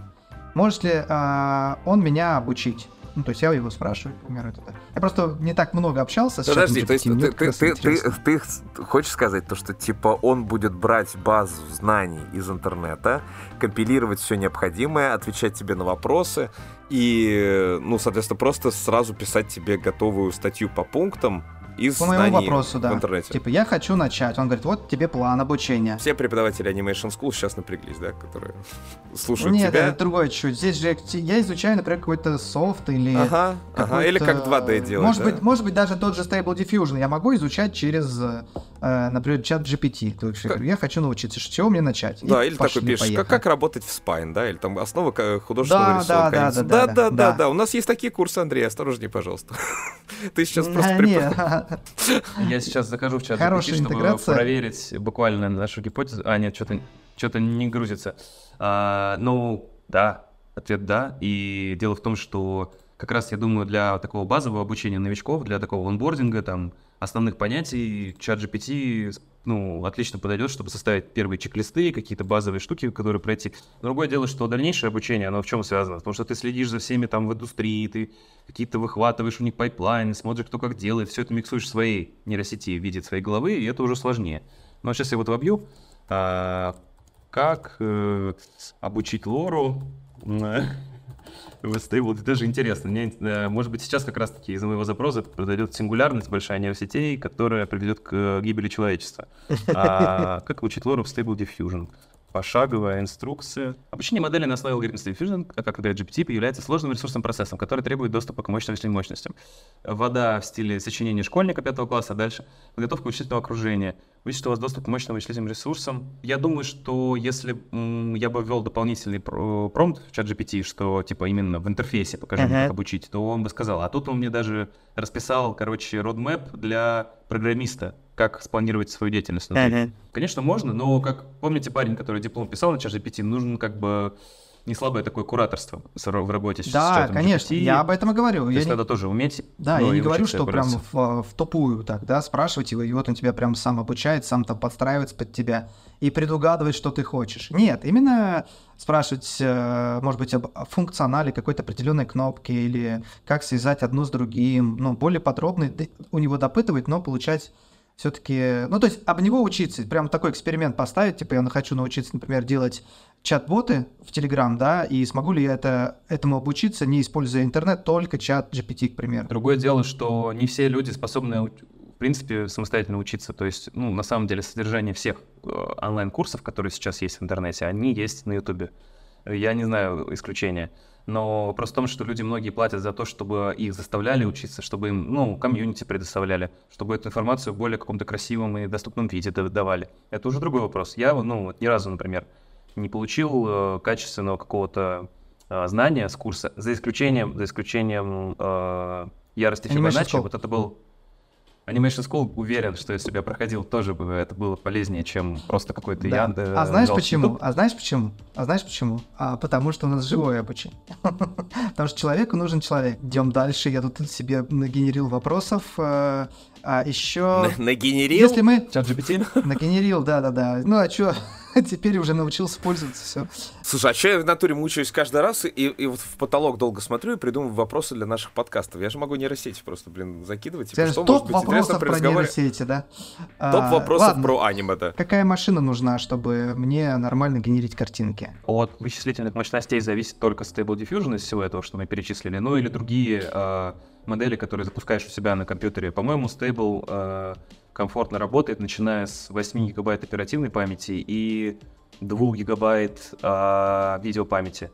Может ли э, он меня обучить? Ну, то есть я его спрашиваю, например, это. Я просто не так много общался с Подожди, то есть ты, ты, ты, ты, ты хочешь сказать то, что типа он будет брать базу знаний из интернета, компилировать все необходимое, отвечать тебе на вопросы и, ну, соответственно, просто сразу писать тебе готовую статью по пунктам, из По моему вопросу, да. в интернете. Типа, я хочу начать. Он говорит, вот тебе план обучения. Все преподаватели Animation School сейчас напряглись, да, которые слушают Нет, тебя. это другое чуть. Здесь же я изучаю, например, какой-то софт или... Ага, ага, или как 2D делать, может да? быть, может быть, даже тот же Stable Diffusion я могу изучать через, э, например, чат GPT. То есть? Я хочу научиться, с чего мне начать. Да, И или такой пишешь, как, как работать в Spine, да, или там основа художественного да, рисунка. Да, да, да, да, да, да, да. У нас есть такие курсы, Андрей, осторожнее, пожалуйста. Ты сейчас просто... Я сейчас захожу в чат GPT, чтобы проверить буквально нашу гипотезу. А, нет, что-то что-то не грузится. А, ну, да, ответ да. И дело в том, что как раз я думаю, для такого базового обучения новичков, для такого онбординга, там, основных понятий, чат GPT ну, отлично подойдет, чтобы составить первые чек-листы, какие-то базовые штуки, которые пройти. Другое дело, что дальнейшее обучение, оно в чем связано? Потому что ты следишь за всеми там в индустрии, ты какие-то выхватываешь у них пайплайны, смотришь, кто как делает, все это миксуешь в своей нейросети виде своей головы, и это уже сложнее. Но сейчас я вот вобью, а, как э, обучить LoRA в Stable, это даже интересно. Мне, э, может быть, сейчас как раз-таки из-за моего запроса произойдет сингулярность большая нейросетей, которая приведет к гибели человечества. А как учить LoRA в Stable Diffusion? Пошаговая инструкция. Обучение модели на основе алгоритма Diffusion, как и GPT, является сложным ресурсным процессом, который требует доступа к мощным вычислительным мощностям. Вода в стиле сочинения школьника пятого класса, а дальше подготовка вычислительного окружения. Вы что у вас доступ к мощным вычислительным ресурсам. Я думаю, что если м, я бы ввел дополнительный промпт в чат GPT, что типа именно в интерфейсе покажи uh-huh. как обучить, то он бы сказал. А тут он мне даже расписал, короче, roadmap для программиста как спланировать свою деятельность. Uh-huh. Конечно, можно, но как помните парень, который диплом писал на ChatGPT, нужен как бы не слабое такое кураторство в работе с Да, конечно, GPT. я об этом и говорю. То я есть не... надо тоже уметь. Да, я не говорю, что прям в, в тупую так, да, спрашивать его, и вот он тебя прям сам обучает, сам там подстраивается под тебя и предугадывает, что ты хочешь. Нет, именно спрашивать, э, может быть, об функционале какой-то определенной кнопки или как связать одно с другим, ну, более подробно у него допытывать, но получать все-таки, ну, то есть об него учиться, прям такой эксперимент поставить, типа я хочу научиться, например, делать чат-боты в Telegram, да, и смогу ли я это, этому обучиться, не используя интернет, только чат GPT, к примеру. Другое дело, что не все люди способны, в принципе, самостоятельно учиться, то есть, ну, на самом деле, содержание всех э, онлайн-курсов, которые сейчас есть в интернете, они есть на YouTube. Я не знаю исключения. Но вопрос в том, что люди многие платят за то, чтобы их заставляли учиться, чтобы им, ну, комьюнити предоставляли, чтобы эту информацию в более каком-то красивом и доступном виде давали. Это уже другой вопрос. Я, ну, вот ни разу, например, не получил э, качественного какого-то э, знания с курса, за исключением, за исключением э, ярости Фибоначчи. Вот это был Animation School уверен, что если бы я проходил, тоже бы это было полезнее, чем просто какой-то да. Янд. А знаешь почему? А знаешь почему? А знаешь почему? А потому что у нас живое обучение. Потому что человеку нужен человек. Идем дальше. Я тут себе нагенерил вопросов. Э, а еще... Нагенерил? Если мы... Чат GPT? Нагенерил, да-да-да. Ну а что? Теперь уже научился пользоваться, все. Слушай, а что я в натуре мучаюсь каждый раз и, и вот в потолок долго смотрю и придумываю вопросы для наших подкастов. Я же могу нейросети просто, блин, закидывать. Типа, что топ может быть вопросов про нейросети, да? Топ вопросов ладно. про аниме, да. Какая машина нужна, чтобы мне нормально генерить картинки? От вычислительных мощностей зависит только Stable Diffusion из всего этого, что мы перечислили, ну или другие э, модели, которые запускаешь у себя на компьютере. По-моему, Stable э, комфортно работает, начиная с 8 гигабайт оперативной памяти и 2 гигабайт э, видеопамяти.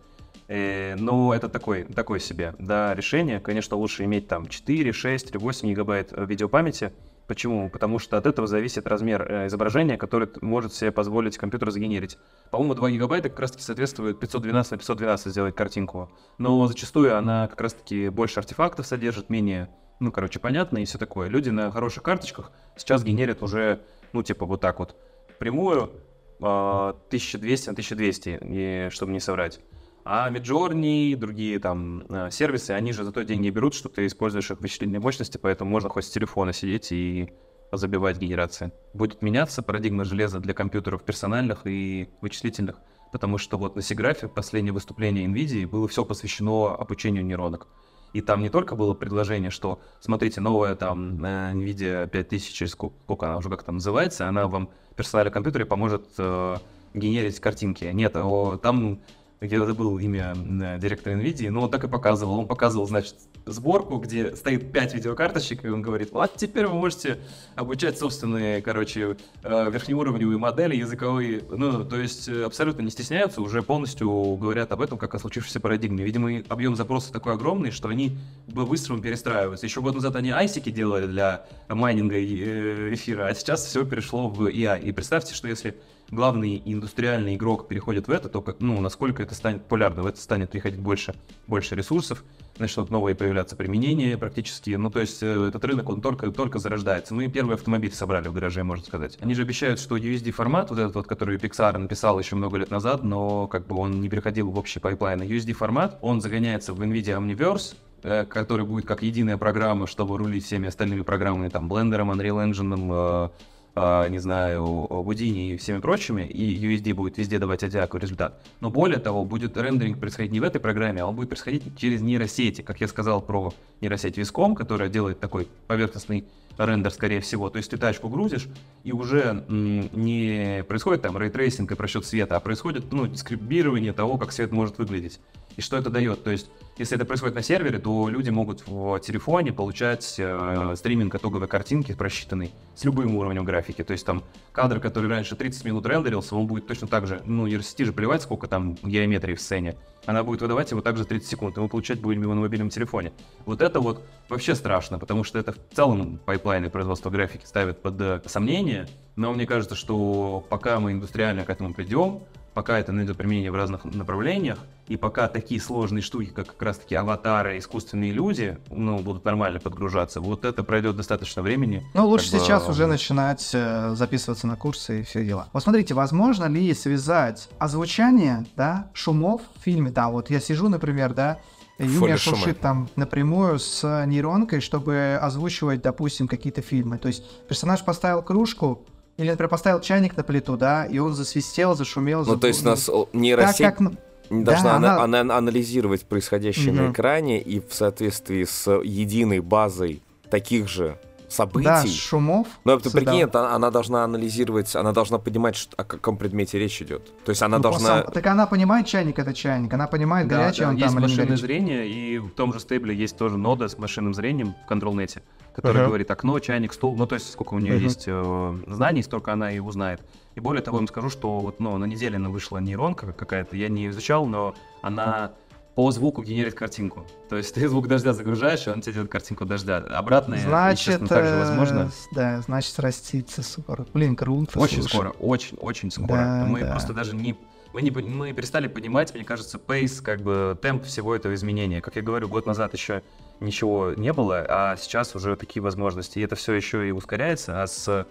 Э, но это такой, такое себе да, решение. Конечно, лучше иметь там 4, 6 или 8 гигабайт э, видеопамяти. Почему? Потому что от этого зависит размер э, изображения, который может себе позволить компьютер сгенерить. По-моему, 2 гигабайта как раз-таки соответствует 512 на 512 сделать картинку. Но зачастую она как раз-таки больше артефактов содержит, менее ну, короче, понятно и все такое. Люди на хороших карточках сейчас генерят уже, ну, типа вот так вот, прямую, 1200 а, на 1200, и, чтобы не соврать. А Midjourney и другие там а, сервисы, они же за то деньги берут, что ты используешь их вычислительные мощности, поэтому можно хоть с телефона сидеть и забивать генерации. Будет меняться парадигма железа для компьютеров персональных и вычислительных, потому что вот на Сиграфе последнее выступление NVIDIA было все посвящено обучению нейронок. И там не только было предложение, что, смотрите, новая там NVIDIA 5000, сколько она уже как там называется, она вам в персональном компьютере поможет э, генерить картинки. Нет, о, там я забыл имя директора NVIDIA, но он так и показывал. Он показывал, значит, сборку, где стоит 5 видеокарточек, и он говорит, вот теперь вы можете обучать собственные, короче, э, верхнеуровневые модели, языковые. Ну, то есть э, абсолютно не стесняются, уже полностью говорят об этом, как о случившейся парадигме. Видимо, объем запроса такой огромный, что они быстро перестраиваются. Еще год назад они асики делали для майнинга э, эфира, а сейчас все перешло в AI. И представьте, что если главный индустриальный игрок переходит в это, то как, ну, насколько это станет популярно, в это станет приходить больше, больше ресурсов, начнут новые появляться применения практически. Ну, то есть э, этот рынок, он только, только зарождается. Мы первый автомобиль собрали в гараже, можно сказать. Они же обещают, что USD формат, вот этот вот, который Pixar написал еще много лет назад, но как бы он не переходил в общий пайплайн. USD формат, он загоняется в NVIDIA Omniverse, э, который будет как единая программа, чтобы рулить всеми остальными программами, там, блендером, Unreal Engine, а, не знаю, Houdini и всеми прочими, и USD будет везде давать одинаковый результат. Но более того, будет рендеринг происходить не в этой программе, а он будет происходить через нейросети, как я сказал про нейросеть Vizcom, которая делает такой поверхностный рендер, скорее всего. То есть ты тачку грузишь, и уже не происходит там рейтрейсинг и просчет света, а происходит ну, дискрибирование того, как свет может выглядеть. И что это дает? То есть, если это происходит на сервере, то люди могут в телефоне получать э, стриминг итоговой картинки просчитанный с любым уровнем графики. То есть там кадр, который раньше 30 минут рендерился, он будет точно так же, ну, нейросети же плевать, сколько там геометрии в сцене. Она будет выдавать его также 30 секунд, и мы получать будем его на мобильном телефоне. Вот это вот вообще страшно, потому что это в целом пайплайны производства графики ставят под э, сомнение, но мне кажется, что пока мы индустриально к этому придем, пока это найдет применение в разных направлениях, и пока такие сложные штуки, как как раз-таки аватары, искусственные люди, ну, будут нормально подгружаться, вот это пройдет достаточно времени. Ну, лучше сейчас бы... уже начинать э, записываться на курсы и все дела. Вот смотрите, возможно ли связать озвучание, да, шумов в фильме, да, вот я сижу, например, да, Юмия шуршит там напрямую с нейронкой, чтобы озвучивать, допустим, какие-то фильмы. То есть персонаж поставил кружку, или, например, поставил чайник на плиту, да, и он засвистел, зашумел. Ну, то есть у нас нейросеть... Так, как, должна да, она... Она анализировать происходящее угу. на экране и в соответствии с единой базой таких же событий. Да, шумов. Но ты прикинь, она, она должна анализировать, она должна понимать, что, о каком предмете речь идет. То есть она ну, должна... Сам, так она понимает, чайник это чайник, она понимает, да, горячий да, он есть там машинное или зрение, и в том же стейбле есть тоже нода с машинным зрением в контрол-нете, который uh-huh. говорит окно, чайник, стул, ну то есть сколько у нее uh-huh. есть э, знаний, столько она и узнает. И более того, я вам скажу, что вот, ну, на неделе она вышла нейронка какая-то, я не изучал, но она по звуку генерит картинку. То есть ты звук дождя загружаешь, и он тебе делает картинку дождя. Обратное, значит, также возможно. Да, значит, растится скоро. Блин, круто. Очень слушай. скоро, очень, очень скоро. Да, мы да. просто даже не мы, не, мы перестали понимать, мне кажется, пейс, как бы темп всего этого изменения. Как я говорю, год назад еще ничего не было, а сейчас уже такие возможности. И это все еще и ускоряется, а с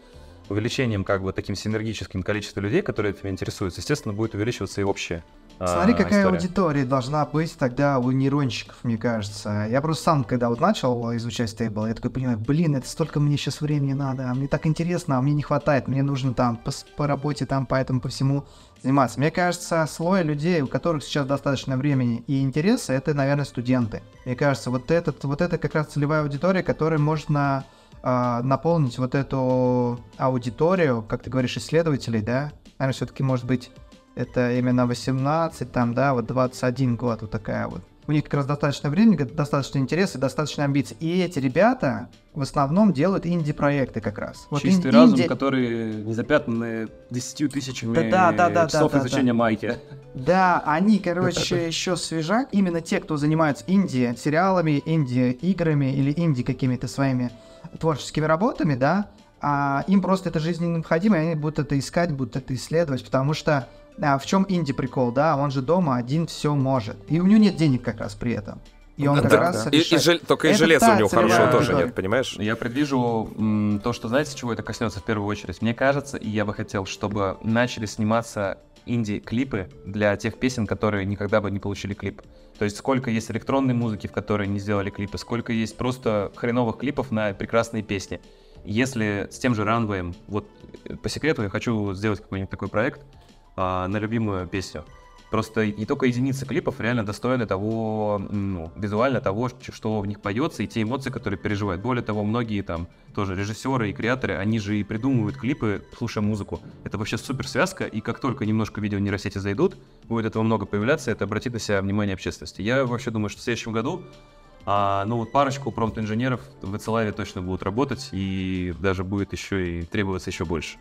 увеличением как бы таким синергическим количеством людей, которые этим интересуются, естественно, будет увеличиваться и общее а, Смотри, какая история. аудитория должна быть тогда у нейрончиков, мне кажется. Я просто сам, когда вот начал изучать стейбл, я такой понимаю, блин, это столько мне сейчас времени надо, а мне так интересно, а мне не хватает, мне нужно там по, по работе, там по этому, по всему заниматься. Мне кажется, слой людей, у которых сейчас достаточно времени и интереса, это, наверное, студенты. Мне кажется, вот, этот, вот это как раз целевая аудитория, которой можно э, наполнить вот эту аудиторию, как ты говоришь, исследователей, да? Наверное, все-таки может быть это именно 18, там, да, вот 21 год, вот такая вот. У них как раз достаточно времени, достаточно интереса, достаточно амбиций. И эти ребята в основном делают инди-проекты как раз. Вот Чистый инди... разум, который не запятнаны 10 тысячами да, да, да, часов да, да, изучения да. майки. Да, они, короче, еще свежак. Именно те, кто занимаются инди-сериалами, инди-играми или инди какими-то своими творческими работами, да, а им просто это жизненно необходимо, и они будут это искать, будут это исследовать, потому что а в чем инди прикол, да? Он же дома один все может. И у него нет денег как раз при этом. И он как да, раз да. И, и жел... Только и железа у него хорошего тоже нет, понимаешь? Я предвижу м, то, что, знаете, чего это коснется в первую очередь? Мне кажется, и я бы хотел, чтобы начали сниматься инди-клипы для тех песен, которые никогда бы не получили клип. То есть сколько есть электронной музыки, в которой не сделали клипы, сколько есть просто хреновых клипов на прекрасные песни. Если с тем же ранвеем, вот по секрету я хочу сделать какой-нибудь такой проект, а, на любимую песню. Просто не только единицы клипов реально достойны того, ну, визуально того, что в них поется, и те эмоции, которые переживают. Более того, многие там тоже режиссеры и креаторы, они же и придумывают клипы, слушая музыку. Это вообще супер связка, и как только немножко видео нейросети зайдут, будет этого много появляться, это обратит на себя внимание общественности. Я вообще думаю, что в следующем году а, ну вот парочку промпт-инженеров в Эцелаве точно будут работать, и даже будет еще и требоваться еще больше.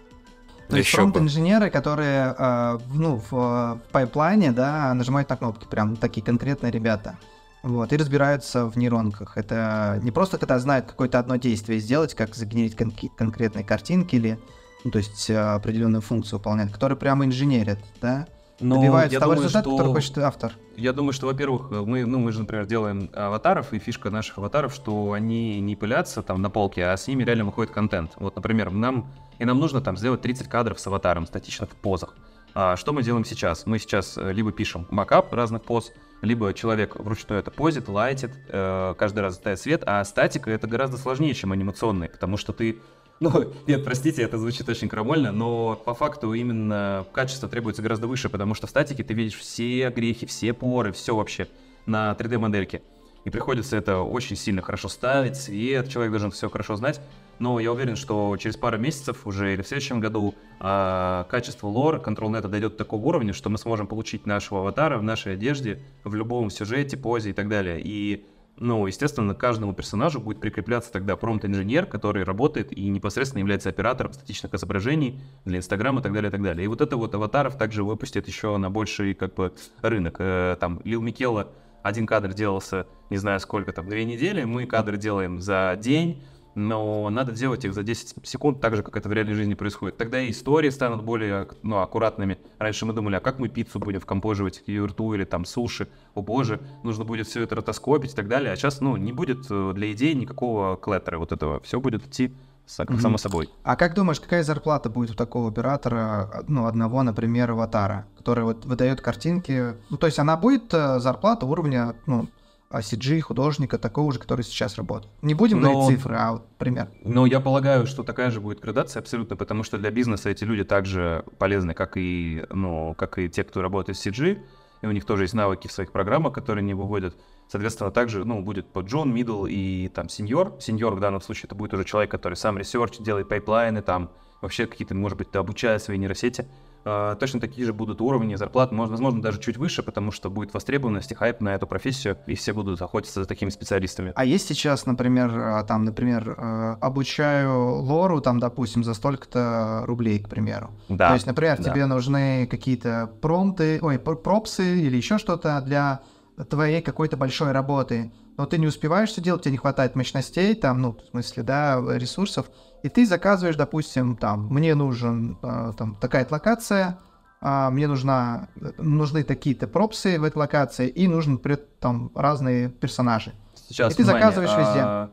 То есть фронт-инженеры, которые э, ну, в, в пайплайне, да, нажимают на кнопки, прям такие конкретные ребята. Вот, и разбираются в нейронках. Это не просто когда знают какое-то одно действие сделать, как загенерить кон- конкретные картинки или, ну, то есть определенную функцию выполнять, которые прямо инженерят, да, но добиваются того думаю, результата, что... который хочет автор. Я думаю, что, во-первых, мы, ну, мы же, например, делаем аватаров, и фишка наших аватаров, что они не пылятся там на полке, а с ними реально выходит контент. Вот, например, нам и нам нужно там сделать 30 кадров с аватаром статичных в позах. А что мы делаем сейчас? Мы сейчас э, либо пишем макап разных поз, либо человек вручную это позит, лайтит, э, каждый раз ставит свет, а статика это гораздо сложнее, чем анимационный, потому что ты ну, нет, простите, это звучит очень крамольно, но по факту именно качество требуется гораздо выше, потому что в статике ты видишь все грехи, все поры, все вообще на 3D-модельке. И приходится это очень сильно хорошо ставить, цвет, человек должен все хорошо знать. Но я уверен, что через пару месяцев уже или в следующем году а, качество лор ControlNet дойдет до такого уровня, что мы сможем получить нашего аватара в нашей одежде, в любом сюжете, позе и так далее. И ну, естественно, к каждому персонажу будет прикрепляться тогда промпт-инженер, который работает и непосредственно является оператором статичных изображений для Инстаграма и так далее, и так далее. И вот это вот аватаров также выпустят еще на больший как бы рынок. Э, там Лил Микела один кадр делался, не знаю сколько там, две недели, мы кадры делаем за день, но надо делать их за 10 секунд, так же, как это в реальной жизни происходит. Тогда и истории станут более ну, аккуратными. Раньше мы думали, а как мы пиццу будем вкомпоживать, ее рту или там суши, о боже, нужно будет все это ротоскопить и так далее. А сейчас, ну, не будет э, для идей никакого клеттера вот этого. Все будет идти mm-hmm. само собой. А как думаешь, какая зарплата будет у такого оператора, ну, одного, например, аватара, который вот выдает картинки? Ну, то есть она будет э, зарплата уровня, ну, CG художника такого же, который сейчас работает. Не будем но, говорить цифры, а вот пример. Но я полагаю, что такая же будет градация абсолютно, потому что для бизнеса эти люди также полезны, как и, ну, как и те, кто работает с CG, и у них тоже есть навыки в своих программах, которые они выводят. Соответственно, также, ну, будет по джун, мидл и там сеньор. Сеньор в данном случае это будет уже человек, который сам ресерч, делает пайплайны, там, вообще какие-то, может быть, обучает свои нейросети. А, точно такие же будут уровни зарплат, возможно, даже чуть выше, потому что будет востребованность и хайп на эту профессию, и все будут охотиться за такими специалистами. А есть сейчас, например, а, там, например, а, обучаю лору, там, допустим, за столько-то рублей, к примеру. Да. То есть, например, да. тебе нужны какие-то промпты, ой, пропсы или еще что-то для твоей какой-то большой работы, но ты не успеваешь все делать, тебе не хватает мощностей, там, ну, в смысле, да, ресурсов, и ты заказываешь, допустим, там, мне нужен э, там такая-то локация, э, мне нужна, нужны такие-то пропсы в этой локации, и нужны там разные персонажи. Сейчас, и ты внимание, заказываешь а... везде.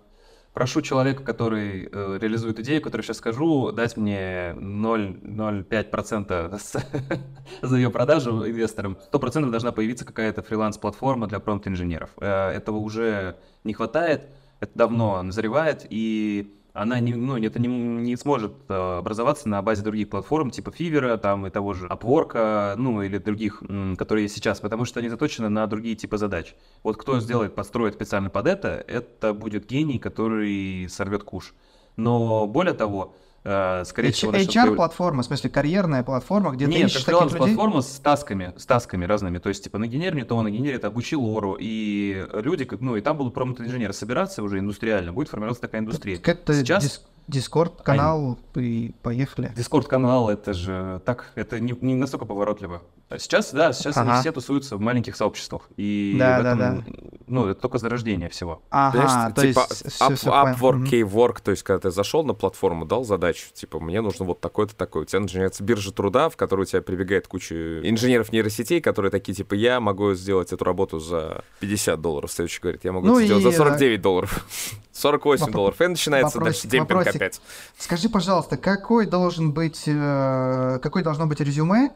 Прошу человека, который э, реализует идею, которую сейчас скажу, дать мне 0,05% за ее продажу инвесторам. 100% должна появиться какая-то фриланс-платформа для промпт-инженеров. Э, этого уже не хватает, это давно назревает, и она не, ну, это не, не сможет э, образоваться на базе других платформ, типа Fiverr, там и того же Upwork, ну или других, которые есть сейчас, потому что они заточены на другие типы задач. Вот кто сделает, построит специально под это, это будет гений, который сорвет куш. Но более того, Э, скорее H- всего... HR-платформа, в смысле карьерная платформа, где Нет, ты ищешь таких людей? платформа с тасками, с тасками разными, то есть типа нагенери не то, нагенери это обучи лору, и люди, ну и там будут промот-инженеры собираться уже индустриально, будет формироваться такая индустрия. Это Сейчас... Дискорд канал и поехали. Дискорд канал это же так, это не, не настолько поворотливо. Сейчас, да, сейчас ага. они все тусуются в маленьких сообществах. И да, в этом, да, да. ну, это только зарождение всего. Ага, то типа есть up, все, Upwork, Keywork, то есть когда ты зашел на платформу, дал задачу, типа, мне нужно вот такой-то такой. У тебя начинается биржа труда, в которую у тебя прибегает куча инженеров нейросетей, которые такие, типа, я могу сделать эту работу за 50 долларов. Следующий говорит, я могу ну это сделать за 49 долларов. 48 долларов. И начинается вопросик, дальше демпинг вопросик. опять. Скажи, пожалуйста, какой должен быть, э, какой должно быть резюме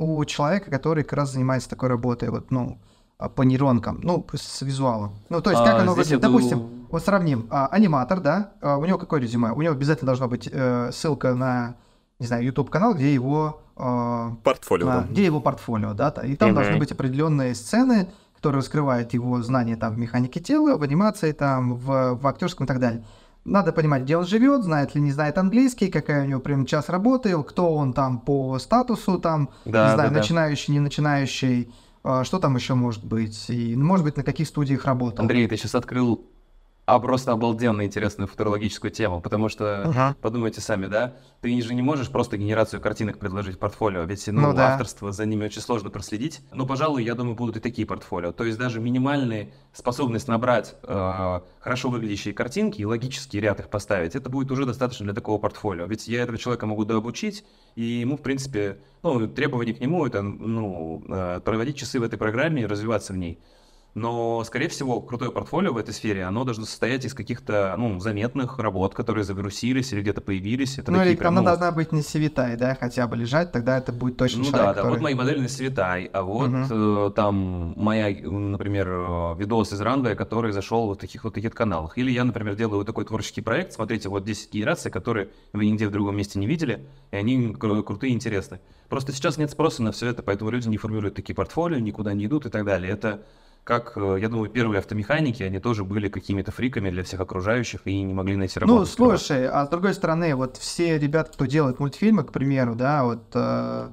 у человека, который как раз занимается такой работой, вот, ну, а, по нейронкам, ну, с визуалом. Ну, то есть, как а, оно выглядит? Иду... Допустим, вот сравним, а, аниматор, да, а, у него какое резюме? У него обязательно должна быть э, ссылка на не знаю, YouTube-канал, где его... Э, портфолио. А, где его портфолио, да, и там mm-hmm. должны быть определенные сцены, которые раскрывают его знания там в механике тела, в анимации, там, в, в актерском и так далее. Надо понимать, где он живет, знает ли не знает английский, какая у него прям час работы, кто он там по статусу, там, да, не знаю, да, начинающий, не начинающий, а, что там еще может быть, и, ну, может быть, на каких студиях работал. Андрей, ты сейчас открыл а просто обалденно интересную футурологическую тему, потому что, uh-huh. подумайте сами, да, ты же не можешь просто генерацию картинок предложить в портфолио, ведь ну, ну да. авторство за ними очень сложно проследить. Но, пожалуй, я думаю, будут и такие портфолио. То есть даже минимальная способность набрать э, хорошо выглядящие картинки и логический ряд их поставить, это будет уже достаточно для такого портфолио. Ведь я этого человека могу дообучить, и ему, в принципе, ну, требования к нему это, ну, э, проводить часы в этой программе и развиваться в ней. Но, скорее всего, крутое портфолио в этой сфере, оно должно состоять из каких-то, ну, заметных работ, которые завирусились или где-то появились. Это ну, или прям, она ну... должна быть не севитай, да, хотя бы лежать, тогда это будет точно Ну человек, да, да, который... вот мои модели на севитай, а вот угу. э, там моя, например, э, видос из Runway, который зашел в таких вот таких каналах. Или я, например, делаю такой творческий проект, смотрите, вот 10 генераций, которые вы нигде в другом месте не видели, и они кру- крутые и интересные. Просто сейчас нет спроса на все это, поэтому люди не формируют такие портфолио, никуда не идут и так далее. Это как, э, я думаю, первые автомеханики, они тоже были какими-то фриками для всех окружающих и не могли найти работу. Ну, слушай, а с другой стороны, вот все ребята, кто делает мультфильмы, к примеру, да, вот э,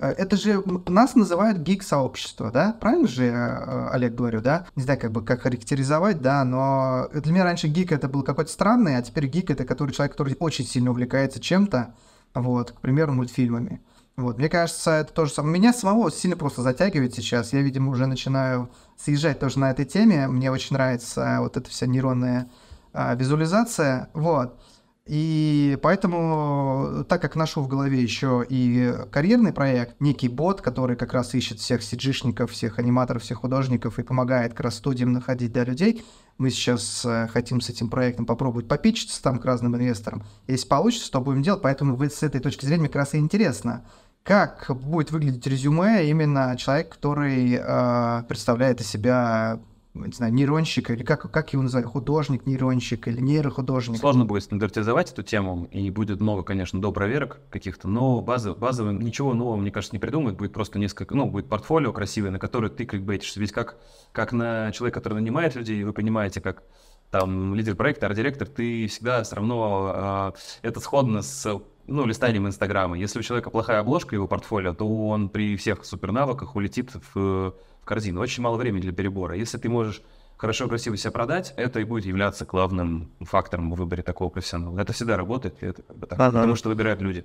э это же нас называют гик-сообщество, да? Правильно же, э, Олег, говорю, да? Не знаю, как бы как характеризовать, да, но для меня раньше гик это был какой-то странный, а теперь гик это который человек, который очень сильно увлекается чем-то, вот, к примеру, мультфильмами. Вот, мне кажется, это тоже самое. Меня самого сильно просто затягивает сейчас. Я, видимо, уже начинаю съезжать тоже на этой теме. Мне очень нравится вот эта вся нейронная а, визуализация. Вот. И поэтому, так как ношу в голове еще и карьерный проект, некий бот, который как раз ищет всех сиджишников, всех аниматоров, всех художников и помогает как раз студиям находить для людей, мы сейчас э, хотим с этим проектом попробовать попичиться там к разным инвесторам. Если получится, то будем делать. Поэтому с этой точки зрения как раз и интересно как будет выглядеть резюме именно человек, который э, представляет из себя не знаю, нейронщик, или как, как его называют, художник, нейронщик или нейрохудожник. Сложно будет стандартизовать эту тему, и будет много, конечно, до проверок каких-то, но базы, базовым ничего нового, мне кажется, не придумают, будет просто несколько, ну, будет портфолио красивое, на которое ты кликбейтишься, ведь как, как на человека, который нанимает людей, вы понимаете, как там лидер проекта, арт-директор, ты всегда все равно, э, это сходно с ну, листанием Инстаграма. Если у человека плохая обложка его портфолио, то он при всех супернавыках улетит в, в корзину. Очень мало времени для перебора. Если ты можешь хорошо, красиво себя продать, это и будет являться главным фактором в выборе такого профессионала. Это всегда работает, это как бы так, ага. потому что выбирают люди.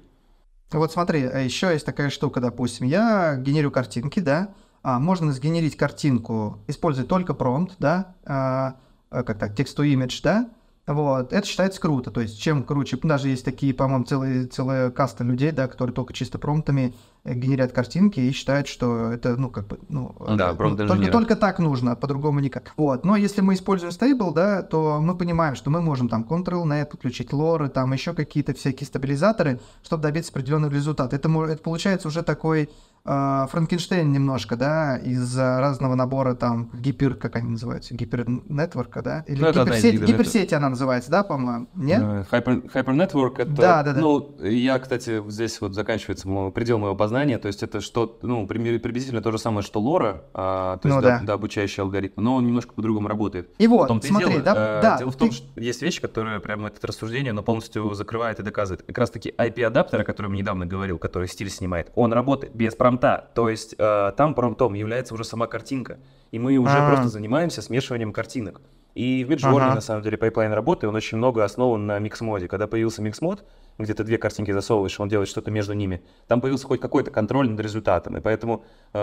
Вот смотри, а еще есть такая штука, допустим, я генерю картинки, да, а, можно сгенерить картинку, используя только промпт, да, а, а как так, text-to-image, да, вот, это считается круто. То есть, чем круче, даже есть такие, по-моему, целые, целая каста людей, да, которые только чисто промптами генерят картинки и считают, что это, ну, как бы, ну, да, ну только, только так нужно, по-другому никак. Вот, но если мы используем стейбл, да, то мы понимаем, что мы можем там Ctrl-Net подключить лоры, там еще какие-то всякие стабилизаторы, чтобы добиться определенного результата. Это, это получается уже такой э, Франкенштейн немножко, да, из разного набора там гипер, как они называются, гипернетворка, да? Или ну, гиперсеть, да, гиперсеть она называется, да, по-моему? Нет? Hyper, Hypernetwork это, да, да, да. ну, я, кстати, здесь вот заканчивается предел моего познания, то есть это что, ну, приблизительно то же самое, что лора, а, то есть, ну, да, да. да, обучающий алгоритм, но он немножко по-другому работает. И вот, смотри, дело, да, э, да. Дело в том, ты... что есть вещи, которые прямо это рассуждение, но полностью закрывает и доказывает. Как раз-таки IP-адаптер, о котором я недавно говорил, который стиль снимает, он работает без промта, то есть э, там промптом является уже сама картинка, и мы уже А-а-а. просто занимаемся смешиванием картинок. И в Midjourney, ага. на самом деле, пайплайн работы, он очень много основан на микс-моде. Когда появился mix mod, где ты две картинки засовываешь, он делает что-то между ними, там появился хоть какой-то контроль над результатом. И поэтому э,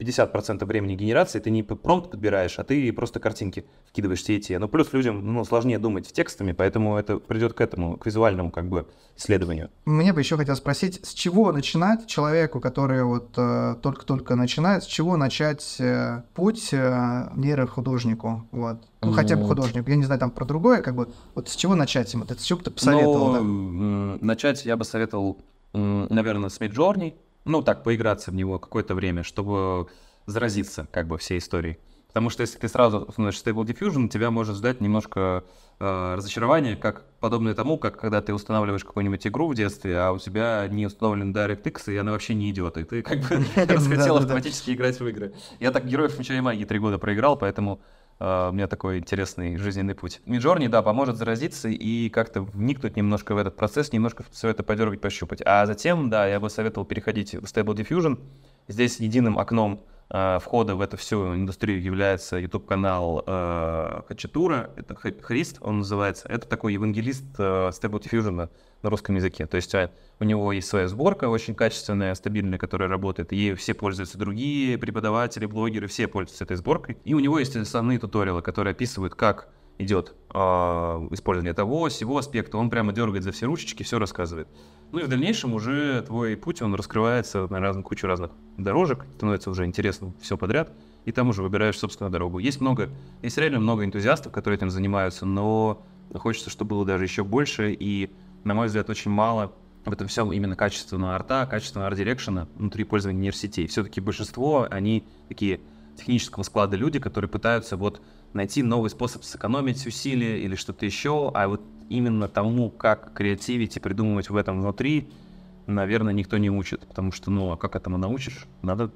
50% времени генерации ты не промпт подбираешь, а ты просто картинки вкидываешь все эти. Ну, плюс людям ну, сложнее думать текстами, поэтому это придет к этому, к визуальному как бы исследованию. Мне бы еще хотел спросить, с чего начинать человеку, который вот э, только-только начинает, с чего начать э, путь э, нейрохудожнику? Вот. Ну, хотя бы ну, художник. Я не знаю, там про другое, как бы. Вот с чего начать ему? Это с чего бы ты посоветовал? Ну, да? начать я бы советовал, наверное, с Midjourney. Ну, так, поиграться в него какое-то время, чтобы заразиться, как бы, всей историей. Потому что если ты сразу установишь Stable Diffusion, тебя может ждать немножко э, разочарование, как подобное тому, как когда ты устанавливаешь какую-нибудь игру в детстве, а у тебя не установлен DirectX, и она вообще не идет, и ты как бы захотел автоматически играть в игры. Я так Героев Меча и Магии три года проиграл, поэтому у меня такой интересный жизненный путь. Миджорни, да, поможет заразиться и как-то вникнуть немножко в этот процесс, немножко все это подергать, пощупать. А затем, да, я бы советовал переходить в Stable Diffusion. Здесь единым окном э, входа в эту всю индустрию является YouTube-канал э, Хачатура, это Христ, он называется. Это такой евангелист э, Stable Diffusion на русском языке. То есть э, у него есть своя сборка очень качественная, стабильная, которая работает. И ею все пользуются другие преподаватели, блогеры, все пользуются этой сборкой. И у него есть основные туториалы, которые описывают, как идет э, использование того, всего аспекта. Он прямо дергает за все ручечки, все рассказывает. Ну и в дальнейшем уже твой путь, он раскрывается на разных, кучу разных дорожек, становится уже интересно все подряд, и там уже выбираешь собственную дорогу. Есть много, есть реально много энтузиастов, которые этим занимаются, но хочется, чтобы было даже еще больше, и, на мой взгляд, очень мало в этом всем именно качественного арта, качественного арт-дирекшена внутри пользования нейросетей. Все-таки большинство, они такие технического склада люди, которые пытаются вот найти новый способ сэкономить усилия или что-то еще, а вот именно тому, как креативить и придумывать в этом внутри, наверное, никто не учит, потому что, ну, а как этому научишь? Надо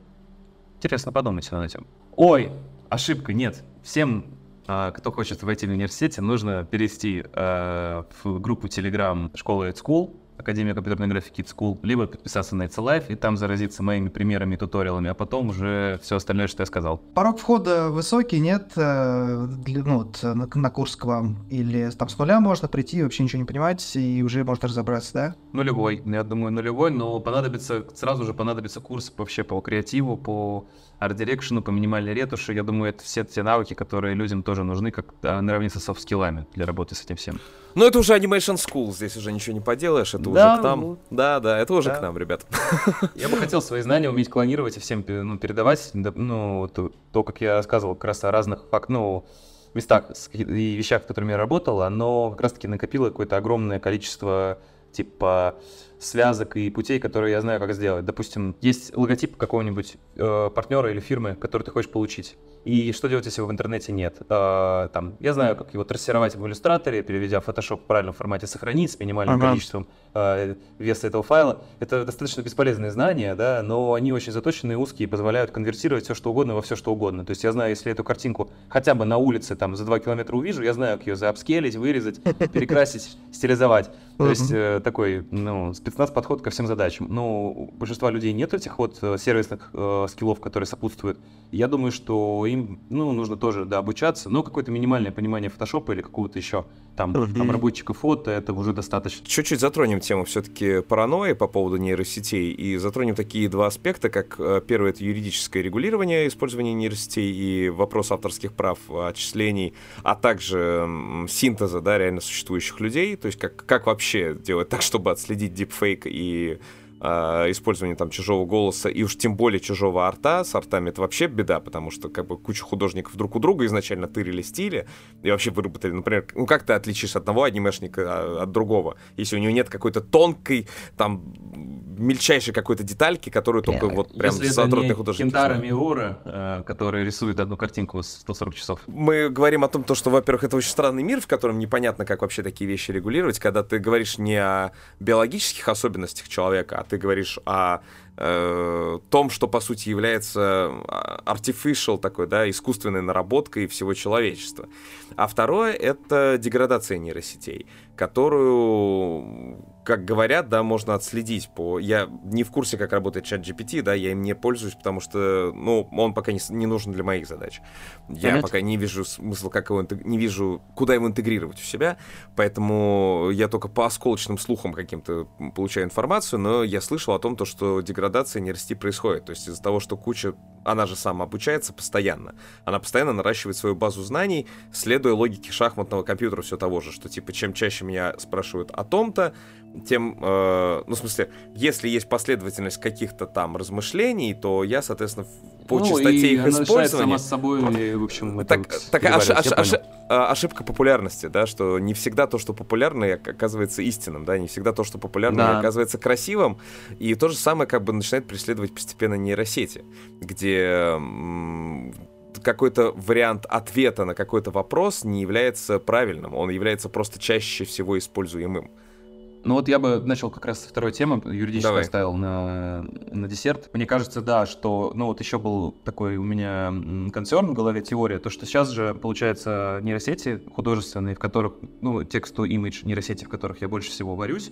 интересно подумать над этим. Ой, ошибка, нет. Всем, кто хочет войти в университете, нужно перейти а, в группу Telegram школы School, Академия компьютерной графики School, либо подписаться на It's Life и там заразиться моими примерами и туториалами, а потом уже все остальное, что я сказал. Порог входа высокий, нет, э, для, ну, вот, на, на курс к вам? Или там с нуля можно прийти, вообще ничего не понимать, и уже можно разобраться, да? Нулевой, я думаю, нулевой, но понадобится, сразу же понадобится курс вообще по креативу, по арт-дирекшену, по минимальной ретуши. Я думаю, это все те навыки, которые людям тоже нужны, как наравне со софт-скиллами для работы с этим всем. Ну, это уже Animation School, здесь уже ничего не поделаешь, это да, уже к нам. Ну, да, да, это уже да. к нам, ребят. Я бы хотел свои знания уметь клонировать и всем ну, передавать, ну, то, то, как я рассказывал как раз о разных фактах, ну, местах и вещах, с которыми я работал, оно как раз-таки накопило какое-то огромное количество, типа, связок и путей, которые я знаю, как сделать. Допустим, есть логотип какого-нибудь э, партнера или фирмы, который ты хочешь получить. И что делать, если его в интернете нет? Э, там, я знаю, как его трассировать в иллюстраторе, переведя Photoshop в правильном формате, сохранить с минимальным ага. количеством э, веса этого файла. Это достаточно бесполезные знания, да, но они очень заточенные, узкие позволяют конвертировать все что угодно во все что угодно. То есть я знаю, если эту картинку хотя бы на улице там за 2 километра увижу, я знаю, как ее заапскелить, вырезать, перекрасить, стилизовать. То есть э, такой, ну, спецназ подход ко всем задачам. Но у большинства людей нет этих вот э, сервисных э, скиллов, которые сопутствуют. Я думаю, что им, ну, нужно тоже, да, обучаться, но какое-то минимальное понимание фотошопа или какого-то еще там mm-hmm. фото, это уже достаточно. Чуть-чуть затронем тему все-таки паранойи по поводу нейросетей и затронем такие два аспекта, как э, первый это юридическое регулирование использования нейросетей и вопрос авторских прав, отчислений, а также синтеза, да, реально существующих людей, то есть как, как вообще делать так, чтобы отследить дипфейк и э, использование там чужого голоса и уж тем более чужого арта. С артами это вообще беда, потому что как бы куча художников друг у друга изначально тырили стили и вообще выработали, например, ну как ты отличишь одного анимешника а, от другого, если у него нет какой-то тонкой там мельчайшей какой-то детальки, которую только yeah, вот прям задротный художник. Кентара Миура, э, который рисует одну картинку с 140 часов. Мы говорим о том, то, что, во-первых, это очень странный мир, в котором непонятно, как вообще такие вещи регулировать, когда ты говоришь не о биологических особенностях человека, а ты говоришь о э, том, что по сути является а, artificial такой, да, искусственной наработкой всего человечества. А второе — это деградация нейросетей, которую как говорят, да, можно отследить по... Я не в курсе, как работает чат GPT, да, я им не пользуюсь, потому что, ну, он пока не, не нужен для моих задач. Я Понять? пока не вижу смысла, как его... Не вижу, куда его интегрировать у себя, поэтому я только по осколочным слухам каким-то получаю информацию, но я слышал о том, то, что деградация нейросети происходит. То есть из-за того, что куча... Она же сама обучается постоянно. Она постоянно наращивает свою базу знаний, следуя логике шахматного компьютера все того же, что, типа, чем чаще меня спрашивают о том-то, тем, э, ну, в смысле, если есть последовательность каких-то там размышлений, то я, соответственно, по ну, частоте их использования... сама с собой, в общем, так, так ош, ош, ош, а, ошибка популярности, да, что не всегда то, что популярно, оказывается истинным, да, не всегда то, что популярно, да. оказывается красивым, и то же самое как бы начинает преследовать постепенно нейросети, где какой-то вариант ответа на какой-то вопрос не является правильным, он является просто чаще всего используемым. Ну вот я бы начал как раз со второй темы, юридически Давай. оставил на, на десерт. Мне кажется, да, что, ну вот еще был такой у меня концерн в голове, теория, то, что сейчас же, получается, нейросети художественные, в которых, ну, тексту имидж нейросети, в которых я больше всего варюсь,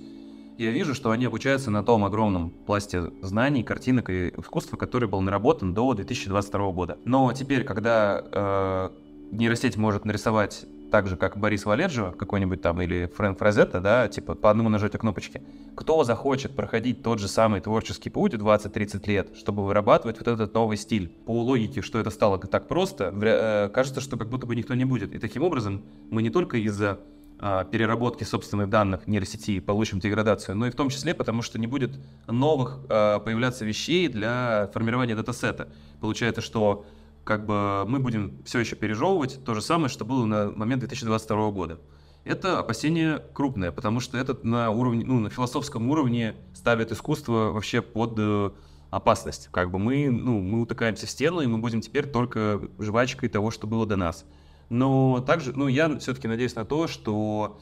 я вижу, что они обучаются на том огромном пласте знаний, картинок и искусства, который был наработан до 2022 года. Но теперь, когда э, нейросеть может нарисовать так же, как Борис Валеджио какой-нибудь там, или Фрэнк Фразетта, да, типа по одному нажатию кнопочки, кто захочет проходить тот же самый творческий путь в 20-30 лет, чтобы вырабатывать вот этот новый стиль? По логике, что это стало так просто, э, кажется, что как будто бы никто не будет. И таким образом мы не только из-за а, переработки собственных данных нейросети получим деградацию, но и в том числе потому, что не будет новых а, появляться вещей для формирования датасета. Получается, что как бы мы будем все еще пережевывать то же самое, что было на момент 2022 года. Это опасение крупное, потому что это на уровне, ну, на философском уровне ставит искусство вообще под э, опасность. Как бы мы, ну, мы утыкаемся в стену, и мы будем теперь только жвачкой того, что было до нас. Но также, ну, я все-таки надеюсь на то, что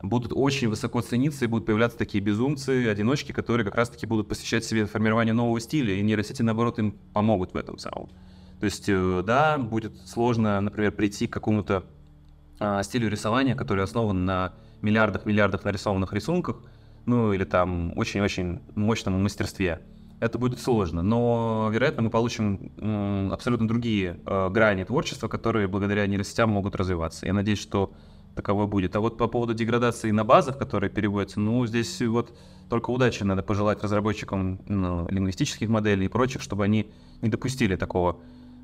будут очень высоко цениться и будут появляться такие безумцы, одиночки, которые как раз-таки будут посвящать себе формирование нового стиля, и нейросети, наоборот, им помогут в этом самом. То есть, э, да, будет сложно, например, прийти к какому-то а, стилю рисования, который основан на миллиардах-миллиардах нарисованных рисунках, ну или там очень-очень мощном мастерстве. Это будет сложно, но, вероятно, мы получим м, абсолютно другие э, грани творчества, которые благодаря нейросетям могут развиваться. Я надеюсь, что таковой будет. А вот по поводу деградации на базах, которые переводятся, ну, здесь вот только удачи надо пожелать разработчикам ну, лингвистических моделей и прочих, чтобы они не допустили такого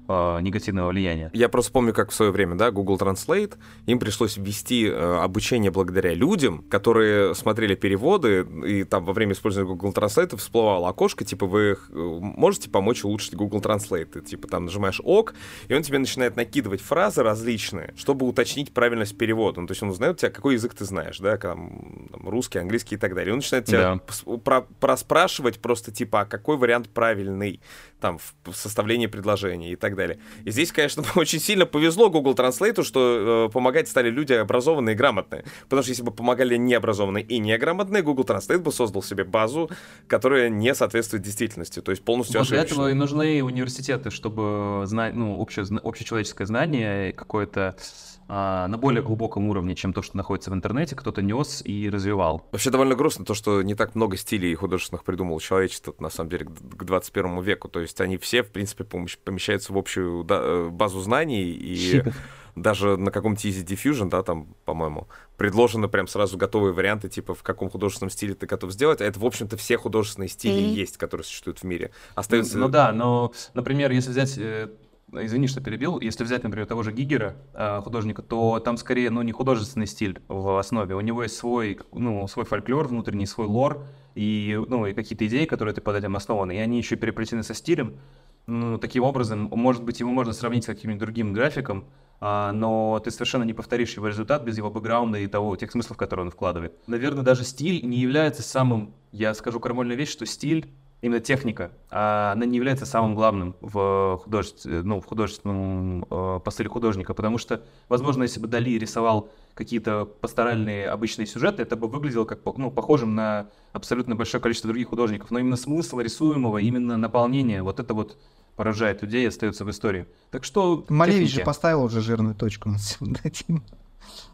э, негативного влияния. Я просто помню, как в свое время, да, Google Translate, им пришлось ввести э, обучение благодаря людям, которые смотрели переводы, и там во время использования Google Translate всплывало окошко, типа, вы э, можете помочь улучшить Google Translate? Ты, типа, там нажимаешь ОК, и он тебе начинает накидывать фразы различные, чтобы уточнить правильность перевода. Ну, то есть он узнает у тебя, какой язык ты знаешь, да, там, там русский, английский и так далее. И он начинает тебя да. про проспрашивать просто, типа, а какой вариант правильный, там, в составлении предложения и так так далее. И здесь, конечно, очень сильно повезло Google Translate, что э, помогать стали люди образованные и грамотные. Потому что если бы помогали необразованные и неграмотные, Google Translate бы создал себе базу, которая не соответствует действительности, то есть полностью Для этого и нужны университеты, чтобы знать, ну, общее, общечеловеческое знание, какое-то на более глубоком уровне, чем то, что находится в интернете, кто-то нес и развивал. Вообще довольно грустно то, что не так много стилей художественных придумал человечество, на самом деле, к 21 веку. То есть они все, в принципе, помещаются в общую э, базу знаний и даже на каком-то Easy Diffusion, да, там, по-моему, предложены прям сразу готовые варианты, типа, в каком художественном стиле ты готов сделать. А это, в общем-то, все художественные стили mm-hmm. есть, которые существуют в мире. Остается... Ну, ну да, но, например, если взять э, извини, что перебил, если взять, например, того же Гигера, а, художника, то там скорее, ну, не художественный стиль в основе, у него есть свой, ну, свой фольклор внутренний, свой лор, и, ну, и какие-то идеи, которые ты под этим основаны, и они еще переплетены со стилем, ну, таким образом, может быть, его можно сравнить с каким-нибудь другим графиком, а, но ты совершенно не повторишь его результат без его бэкграунда и того, тех смыслов, которые он вкладывает. Наверное, даже стиль не является самым, я скажу крамольную вещь, что стиль именно техника, а она не является самым главным в, художестве, ну, в художественном э, художника, потому что, возможно, если бы Дали рисовал какие-то пасторальные обычные сюжеты, это бы выглядело как ну, похожим на абсолютно большое количество других художников, но именно смысл рисуемого, именно наполнение, вот это вот поражает людей и остается в истории. Так что... Малевич же поставил уже жирную точку над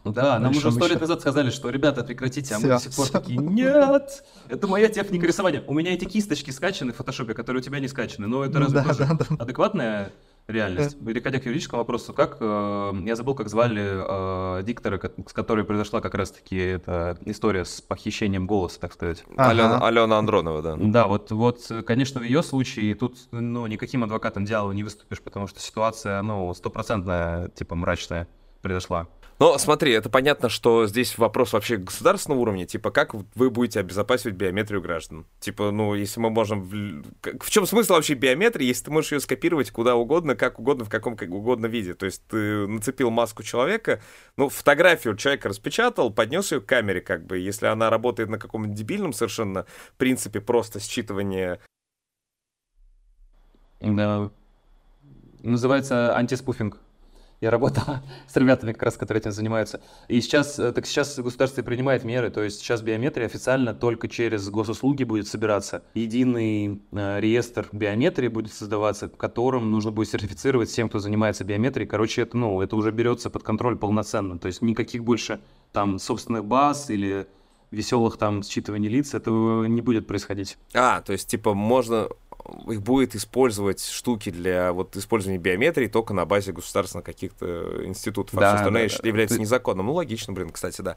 этим. Да, нам уже сто лет назад сказали, что, ребята, прекратите, а мы до сих пор такие, нет, это моя техника рисования. У меня эти кисточки скачаны в фотошопе, которые у тебя не скачаны, но это разве тоже адекватная реальность. Переходя к юридическому вопросу, как э, я забыл, как звали э, диктора, с которой произошла как раз-таки эта история с похищением голоса, так сказать. Ага. Алена, Алена Андронова, да. Да, вот, вот, конечно, в ее случае тут ну, никаким адвокатом дьявола не выступишь, потому что ситуация, ну, стопроцентная, типа, мрачная произошла. Но смотри, это понятно, что здесь вопрос вообще государственного уровня, типа, как вы будете обезопасивать биометрию граждан? Типа, ну, если мы можем... В, чем смысл вообще биометрии, если ты можешь ее скопировать куда угодно, как угодно, в каком как угодно виде? То есть ты нацепил маску человека, ну, фотографию человека распечатал, поднес ее к камере, как бы, если она работает на каком-то дебильном совершенно принципе просто считывания... Да, Называется антиспуфинг. Я работал с ребятами, как раз, которые этим занимаются. И сейчас, э, так сейчас государство принимает меры, то есть сейчас биометрия официально только через госуслуги будет собираться. Единый э, реестр биометрии будет создаваться, в котором нужно будет сертифицировать всем, кто занимается биометрией. Короче, это, ну, это уже берется под контроль полноценно. То есть никаких больше там собственных баз или веселых там считываний лиц, этого не будет происходить. А, то есть, типа, можно их будет использовать штуки для вот использования биометрии только на базе государственных каких-то институтов. Да, а все остальное да, да. является Ты... незаконным. Ну, логично, блин, кстати, да.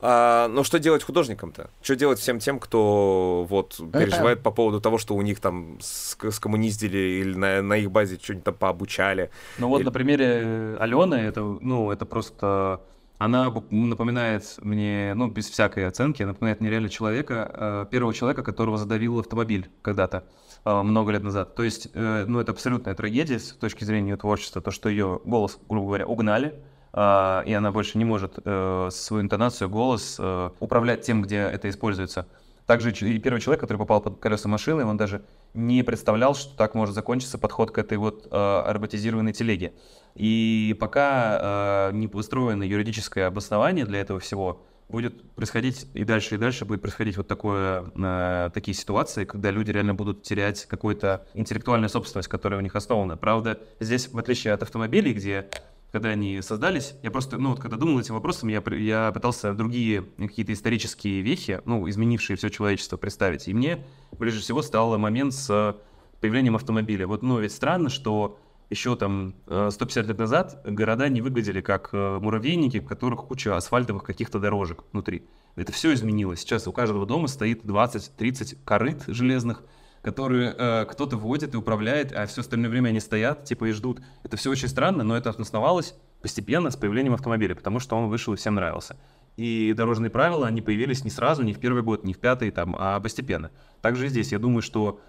А, но что делать художникам-то? Что делать всем тем, кто вот переживает по поводу того, что у них там скоммуниздили или на, на их базе что-нибудь там пообучали? Ну вот или... на примере Алены, это, ну, это просто она напоминает мне, ну, без всякой оценки, напоминает мне реально человека, э, первого человека, которого задавил автомобиль когда-то, э, много лет назад. То есть, э, ну, это абсолютная трагедия с точки зрения ее творчества, то, что ее голос, грубо говоря, угнали, и она больше не может свою интонацию, голос управлять тем, где это используется. Также и первый человек, который попал под колеса машины, он даже не представлял, что так может закончиться подход к этой вот э, роботизированной телеге. И пока э, не построено юридическое обоснование для этого всего, будет происходить и дальше, и дальше будет происходить вот такое, э, такие ситуации, когда люди реально будут терять какую-то интеллектуальную собственность, которая у них основана. Правда, здесь, в отличие от автомобилей, где когда они создались, я просто, ну вот когда думал этим вопросом, я, я пытался другие какие-то исторические вехи, ну, изменившие все человечество, представить. И мне ближе всего стал момент с появлением автомобиля. Вот, ну, ведь странно, что еще там 150 э, лет назад города не выглядели как э, муравейники, в которых куча асфальтовых каких-то дорожек внутри. Это все изменилось. Сейчас у каждого дома стоит 20-30 корыт железных, которые э, кто-то вводит и управляет, а все остальное время они стоят, типа, и ждут. Это все очень странно, но это основалось постепенно с появлением автомобиля, потому что он вышел и всем нравился. И дорожные правила, они появились не сразу, не в первый год, не в пятый, там, а постепенно. Также здесь, я думаю, что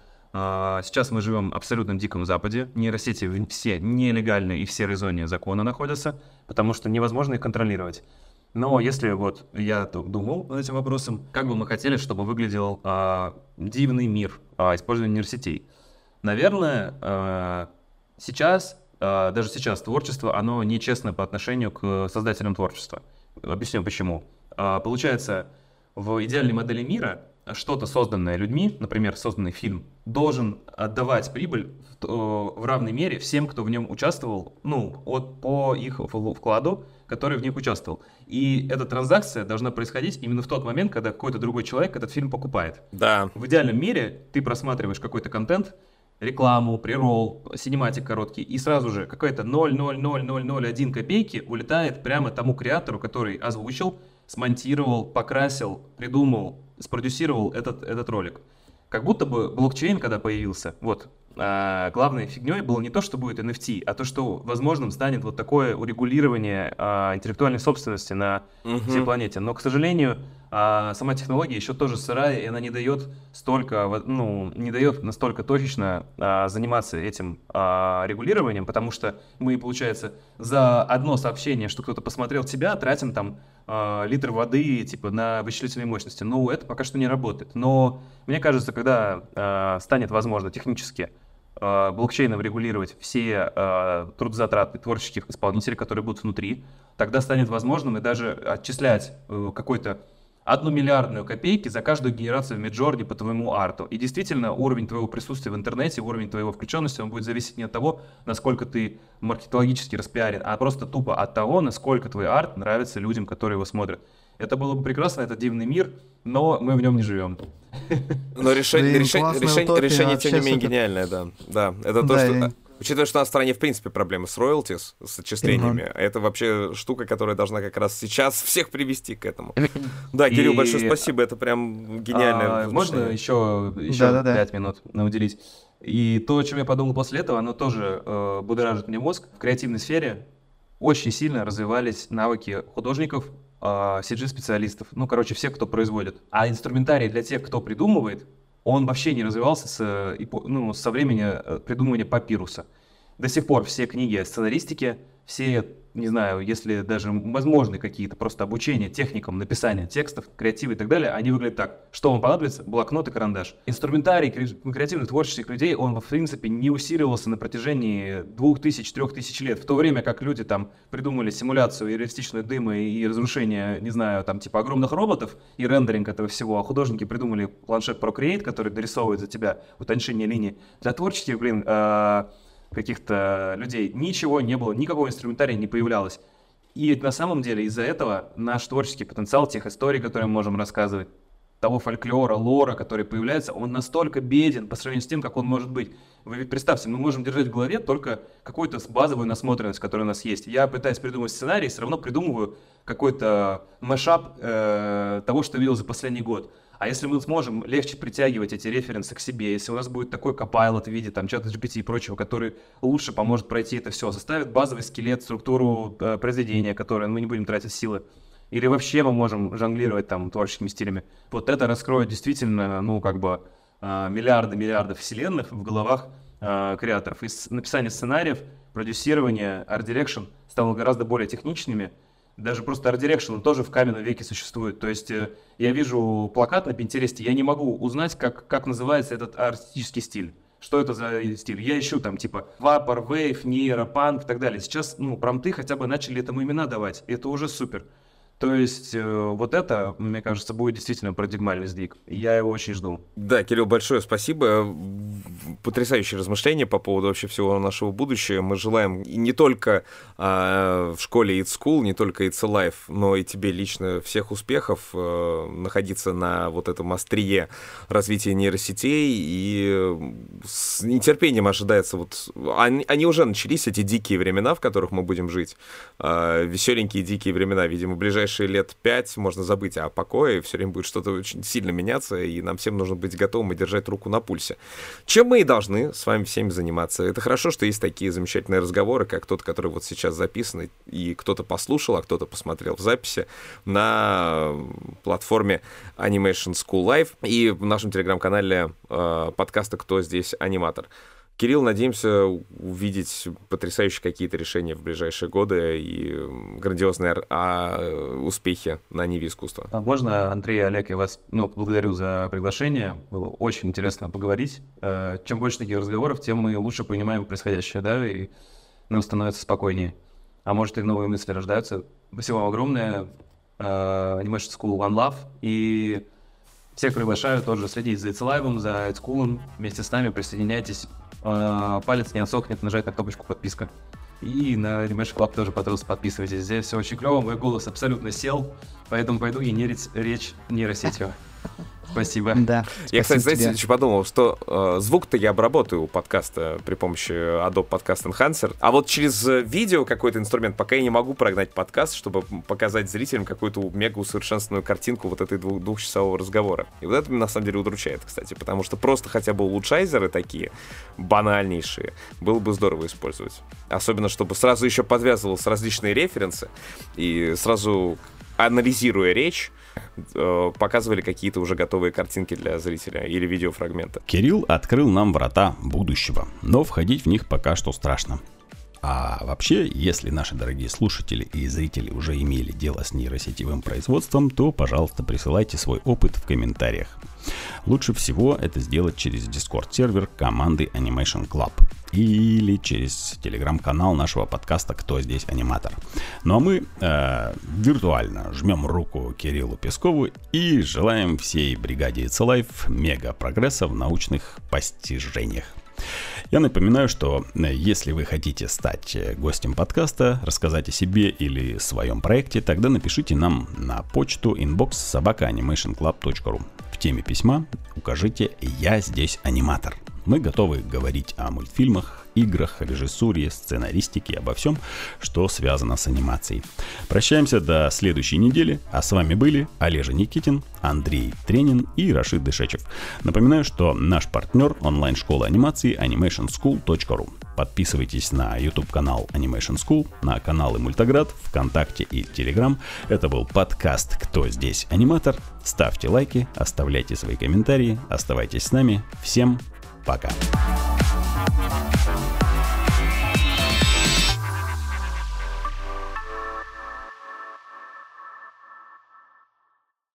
сейчас мы живем в абсолютном диком западе. Нейросети все нелегальные и в серой зоне закона находятся, потому что невозможно их контролировать. Но если вот я думал над этим вопросом, как бы мы хотели, чтобы выглядел а, дивный мир а, использования нейросетей. Наверное, а, сейчас, а, даже сейчас творчество, оно нечестно по отношению к создателям творчества. Объясню почему. А, получается, в идеальной модели мира что-то созданное людьми, например, созданный фильм, должен отдавать прибыль в, в равной мере всем, кто в нем участвовал, ну, от, по их вкладу, который в них участвовал. И эта транзакция должна происходить именно в тот момент, когда какой-то другой человек этот фильм покупает. Да. В идеальном мире ты просматриваешь какой-то контент, рекламу, прирол, синематик короткий, и сразу же какая-то 0,00001 копейки улетает прямо тому креатору, который озвучил, смонтировал, покрасил, придумал, спродюсировал этот, этот ролик. Как будто бы блокчейн, когда появился, вот, а, главной фигней было не то, что будет NFT, а то, что возможным станет вот такое урегулирование а, интеллектуальной собственности на угу. всей планете. Но, к сожалению, а, сама технология еще тоже сырая, и она не дает столько, ну, не дает настолько точечно а, заниматься этим а, регулированием, потому что мы, получается, за одно сообщение, что кто-то посмотрел тебя, тратим там а, литр воды типа на вычислительной мощности. Ну, это пока что не работает. Но мне кажется, когда а, станет возможно технически а, блокчейном регулировать все э, трудозатраты творческих исполнителей, которые будут внутри, тогда станет возможным и даже отчислять э, какой-то одну миллиардную копейки за каждую генерацию в Midjourney по твоему арту. И действительно, уровень твоего присутствия в интернете, уровень твоего включенности, он будет зависеть не от того, насколько ты маркетологически распиарен, а просто тупо от того, насколько твой арт нравится людям, которые его смотрят. Это было бы прекрасно, это дивный мир, но мы в нем не живем. Но решение, решение, решение, решение тем не менее, гениальное, да. Да, это то, что... Учитывая, что у нас в стране, в принципе, проблемы с royalties, с отчислениями, uh-huh. это вообще штука, которая должна как раз сейчас всех привести к этому. Да, Кирилл, и... большое спасибо, это прям гениально. А, можно еще, еще пять минут уделить? И то, о чем я подумал после этого, оно тоже э, будоражит мне мозг. В креативной сфере очень сильно развивались навыки художников, э, CG-специалистов, ну, короче, всех, кто производит. А инструментарий для тех, кто придумывает, он вообще не развивался с, ну, со времени э, придумывания папируса. До сих пор все книги о сценаристике, все не знаю, если даже возможны какие-то просто обучения техникам написания текстов, креатива и так далее, они выглядят так. Что вам понадобится? Блокнот и карандаш. Инструментарий креативных творческих людей, он, в принципе, не усиливался на протяжении двух тысяч, трех тысяч лет. В то время как люди там придумали симуляцию и реалистичную дыма и разрушение, не знаю, там типа огромных роботов и рендеринг этого всего, а художники придумали планшет Procreate, который дорисовывает за тебя утончение линий. Для творческих, блин, э каких-то людей. Ничего не было, никакого инструментария не появлялось. И на самом деле из-за этого наш творческий потенциал, тех историй, которые мы можем рассказывать, того фольклора, лора, который появляется, он настолько беден по сравнению с тем, как он может быть. Вы ведь представьте, мы можем держать в голове только какую-то базовую насмотренность, которая у нас есть. Я пытаюсь придумать сценарий, все равно придумываю какой-то мэшап э, того, что видел за последний год. А если мы сможем легче притягивать эти референсы к себе, если у нас будет такой copilot в виде там чата GPT и прочего, который лучше поможет пройти это все, составит базовый скелет, структуру э, произведения, которое мы не будем тратить силы, или вообще мы можем жонглировать там творческими стилями, вот это раскроет действительно, ну, как бы э, миллиарды миллиардов вселенных в головах э, креаторов. И написание сценариев, продюсирование, art direction стало гораздо более техничными, даже просто Art Direction тоже в каменном веке существует. То есть э, я вижу плакат на Пинтересте, я не могу узнать, как, как называется этот артистический стиль. Что это за стиль? Я ищу там типа Vapor, Wave, Nero, Punk и так далее. Сейчас, ну, промты хотя бы начали этому имена давать. Это уже супер. То есть э, вот это, мне кажется, будет действительно парадигмальный сдвиг. Я его очень жду. Да, Кирилл, большое спасибо. Потрясающее размышление по поводу вообще всего нашего будущего. Мы желаем не только э, в школе It's School, не только It's Alive, но и тебе лично всех успехов, э, находиться на вот этом острие развития нейросетей. И с нетерпением ожидается вот... Они, они уже начались, эти дикие времена, в которых мы будем жить. Э, веселенькие дикие времена, видимо, ближайшие ближайшие лет пять можно забыть о покое, все время будет что-то очень сильно меняться, и нам всем нужно быть готовым и держать руку на пульсе. Чем мы и должны с вами всеми заниматься. Это хорошо, что есть такие замечательные разговоры, как тот, который вот сейчас записан, и кто-то послушал, а кто-то посмотрел в записи на платформе Animation School Live и в нашем телеграм-канале э, подкаста «Кто здесь аниматор». Кирилл, надеемся увидеть потрясающие какие-то решения в ближайшие годы и грандиозные а, успехи на Ниве искусства. А можно, Андрей Олег, я вас ну, благодарю за приглашение. Было очень интересно поговорить. Э, чем больше таких разговоров, тем мы лучше понимаем происходящее, да, и нам становится спокойнее. А может, и новые мысли рождаются. Спасибо вам огромное. Э, Animation School One Love. И всех приглашаю тоже следить за It's Live, за It's Cool. Вместе с нами присоединяйтесь э, палец не отсохнет, нажать на кнопочку подписка. И на Rematch Club тоже, пожалуйста, подписывайтесь. Здесь все очень клево, мой голос абсолютно сел, поэтому пойду генерить речь нейросетью. Спасибо. Да. Я, кстати, знаете, тебе. еще подумал, что э, звук-то я обработаю у подкаста при помощи Adobe Podcast Enhancer, а вот через э, видео какой-то инструмент пока я не могу прогнать подкаст, чтобы показать зрителям какую-то мега усовершенствованную картинку вот этой двух двухчасового разговора. И вот это меня на самом деле удручает, кстати, потому что просто хотя бы улучшайзеры такие банальнейшие было бы здорово использовать. Особенно, чтобы сразу еще подвязывалось различные референсы и сразу анализируя речь, Э, показывали какие-то уже готовые картинки для зрителя или видеофрагмента. Кирилл открыл нам врата будущего, но входить в них пока что страшно. А вообще, если наши дорогие слушатели и зрители уже имели дело с нейросетевым производством, то, пожалуйста, присылайте свой опыт в комментариях. Лучше всего это сделать через Discord сервер команды Animation Club или через телеграм-канал нашего подкаста «Кто здесь аниматор?». Ну а мы э, виртуально жмем руку Кириллу Пескову и желаем всей бригаде It's Life мега прогресса в научных постижениях. Я напоминаю, что э, если вы хотите стать э, гостем подкаста, рассказать о себе или своем проекте, тогда напишите нам на почту inbox собакаanimationclub.ru. В теме письма укажите «Я здесь аниматор». Мы готовы говорить о мультфильмах, играх, режиссуре, сценаристике, обо всем, что связано с анимацией. Прощаемся до следующей недели, а с вами были Олежа Никитин, Андрей Тренин и Рашид Дышечев. Напоминаю, что наш партнер онлайн-школа анимации animationschool.ru. Подписывайтесь на YouTube-канал Animation School, на каналы Мультоград, ВКонтакте и Телеграм. Это был подкаст «Кто здесь аниматор?». Ставьте лайки, оставляйте свои комментарии, оставайтесь с нами. Всем Пока. Música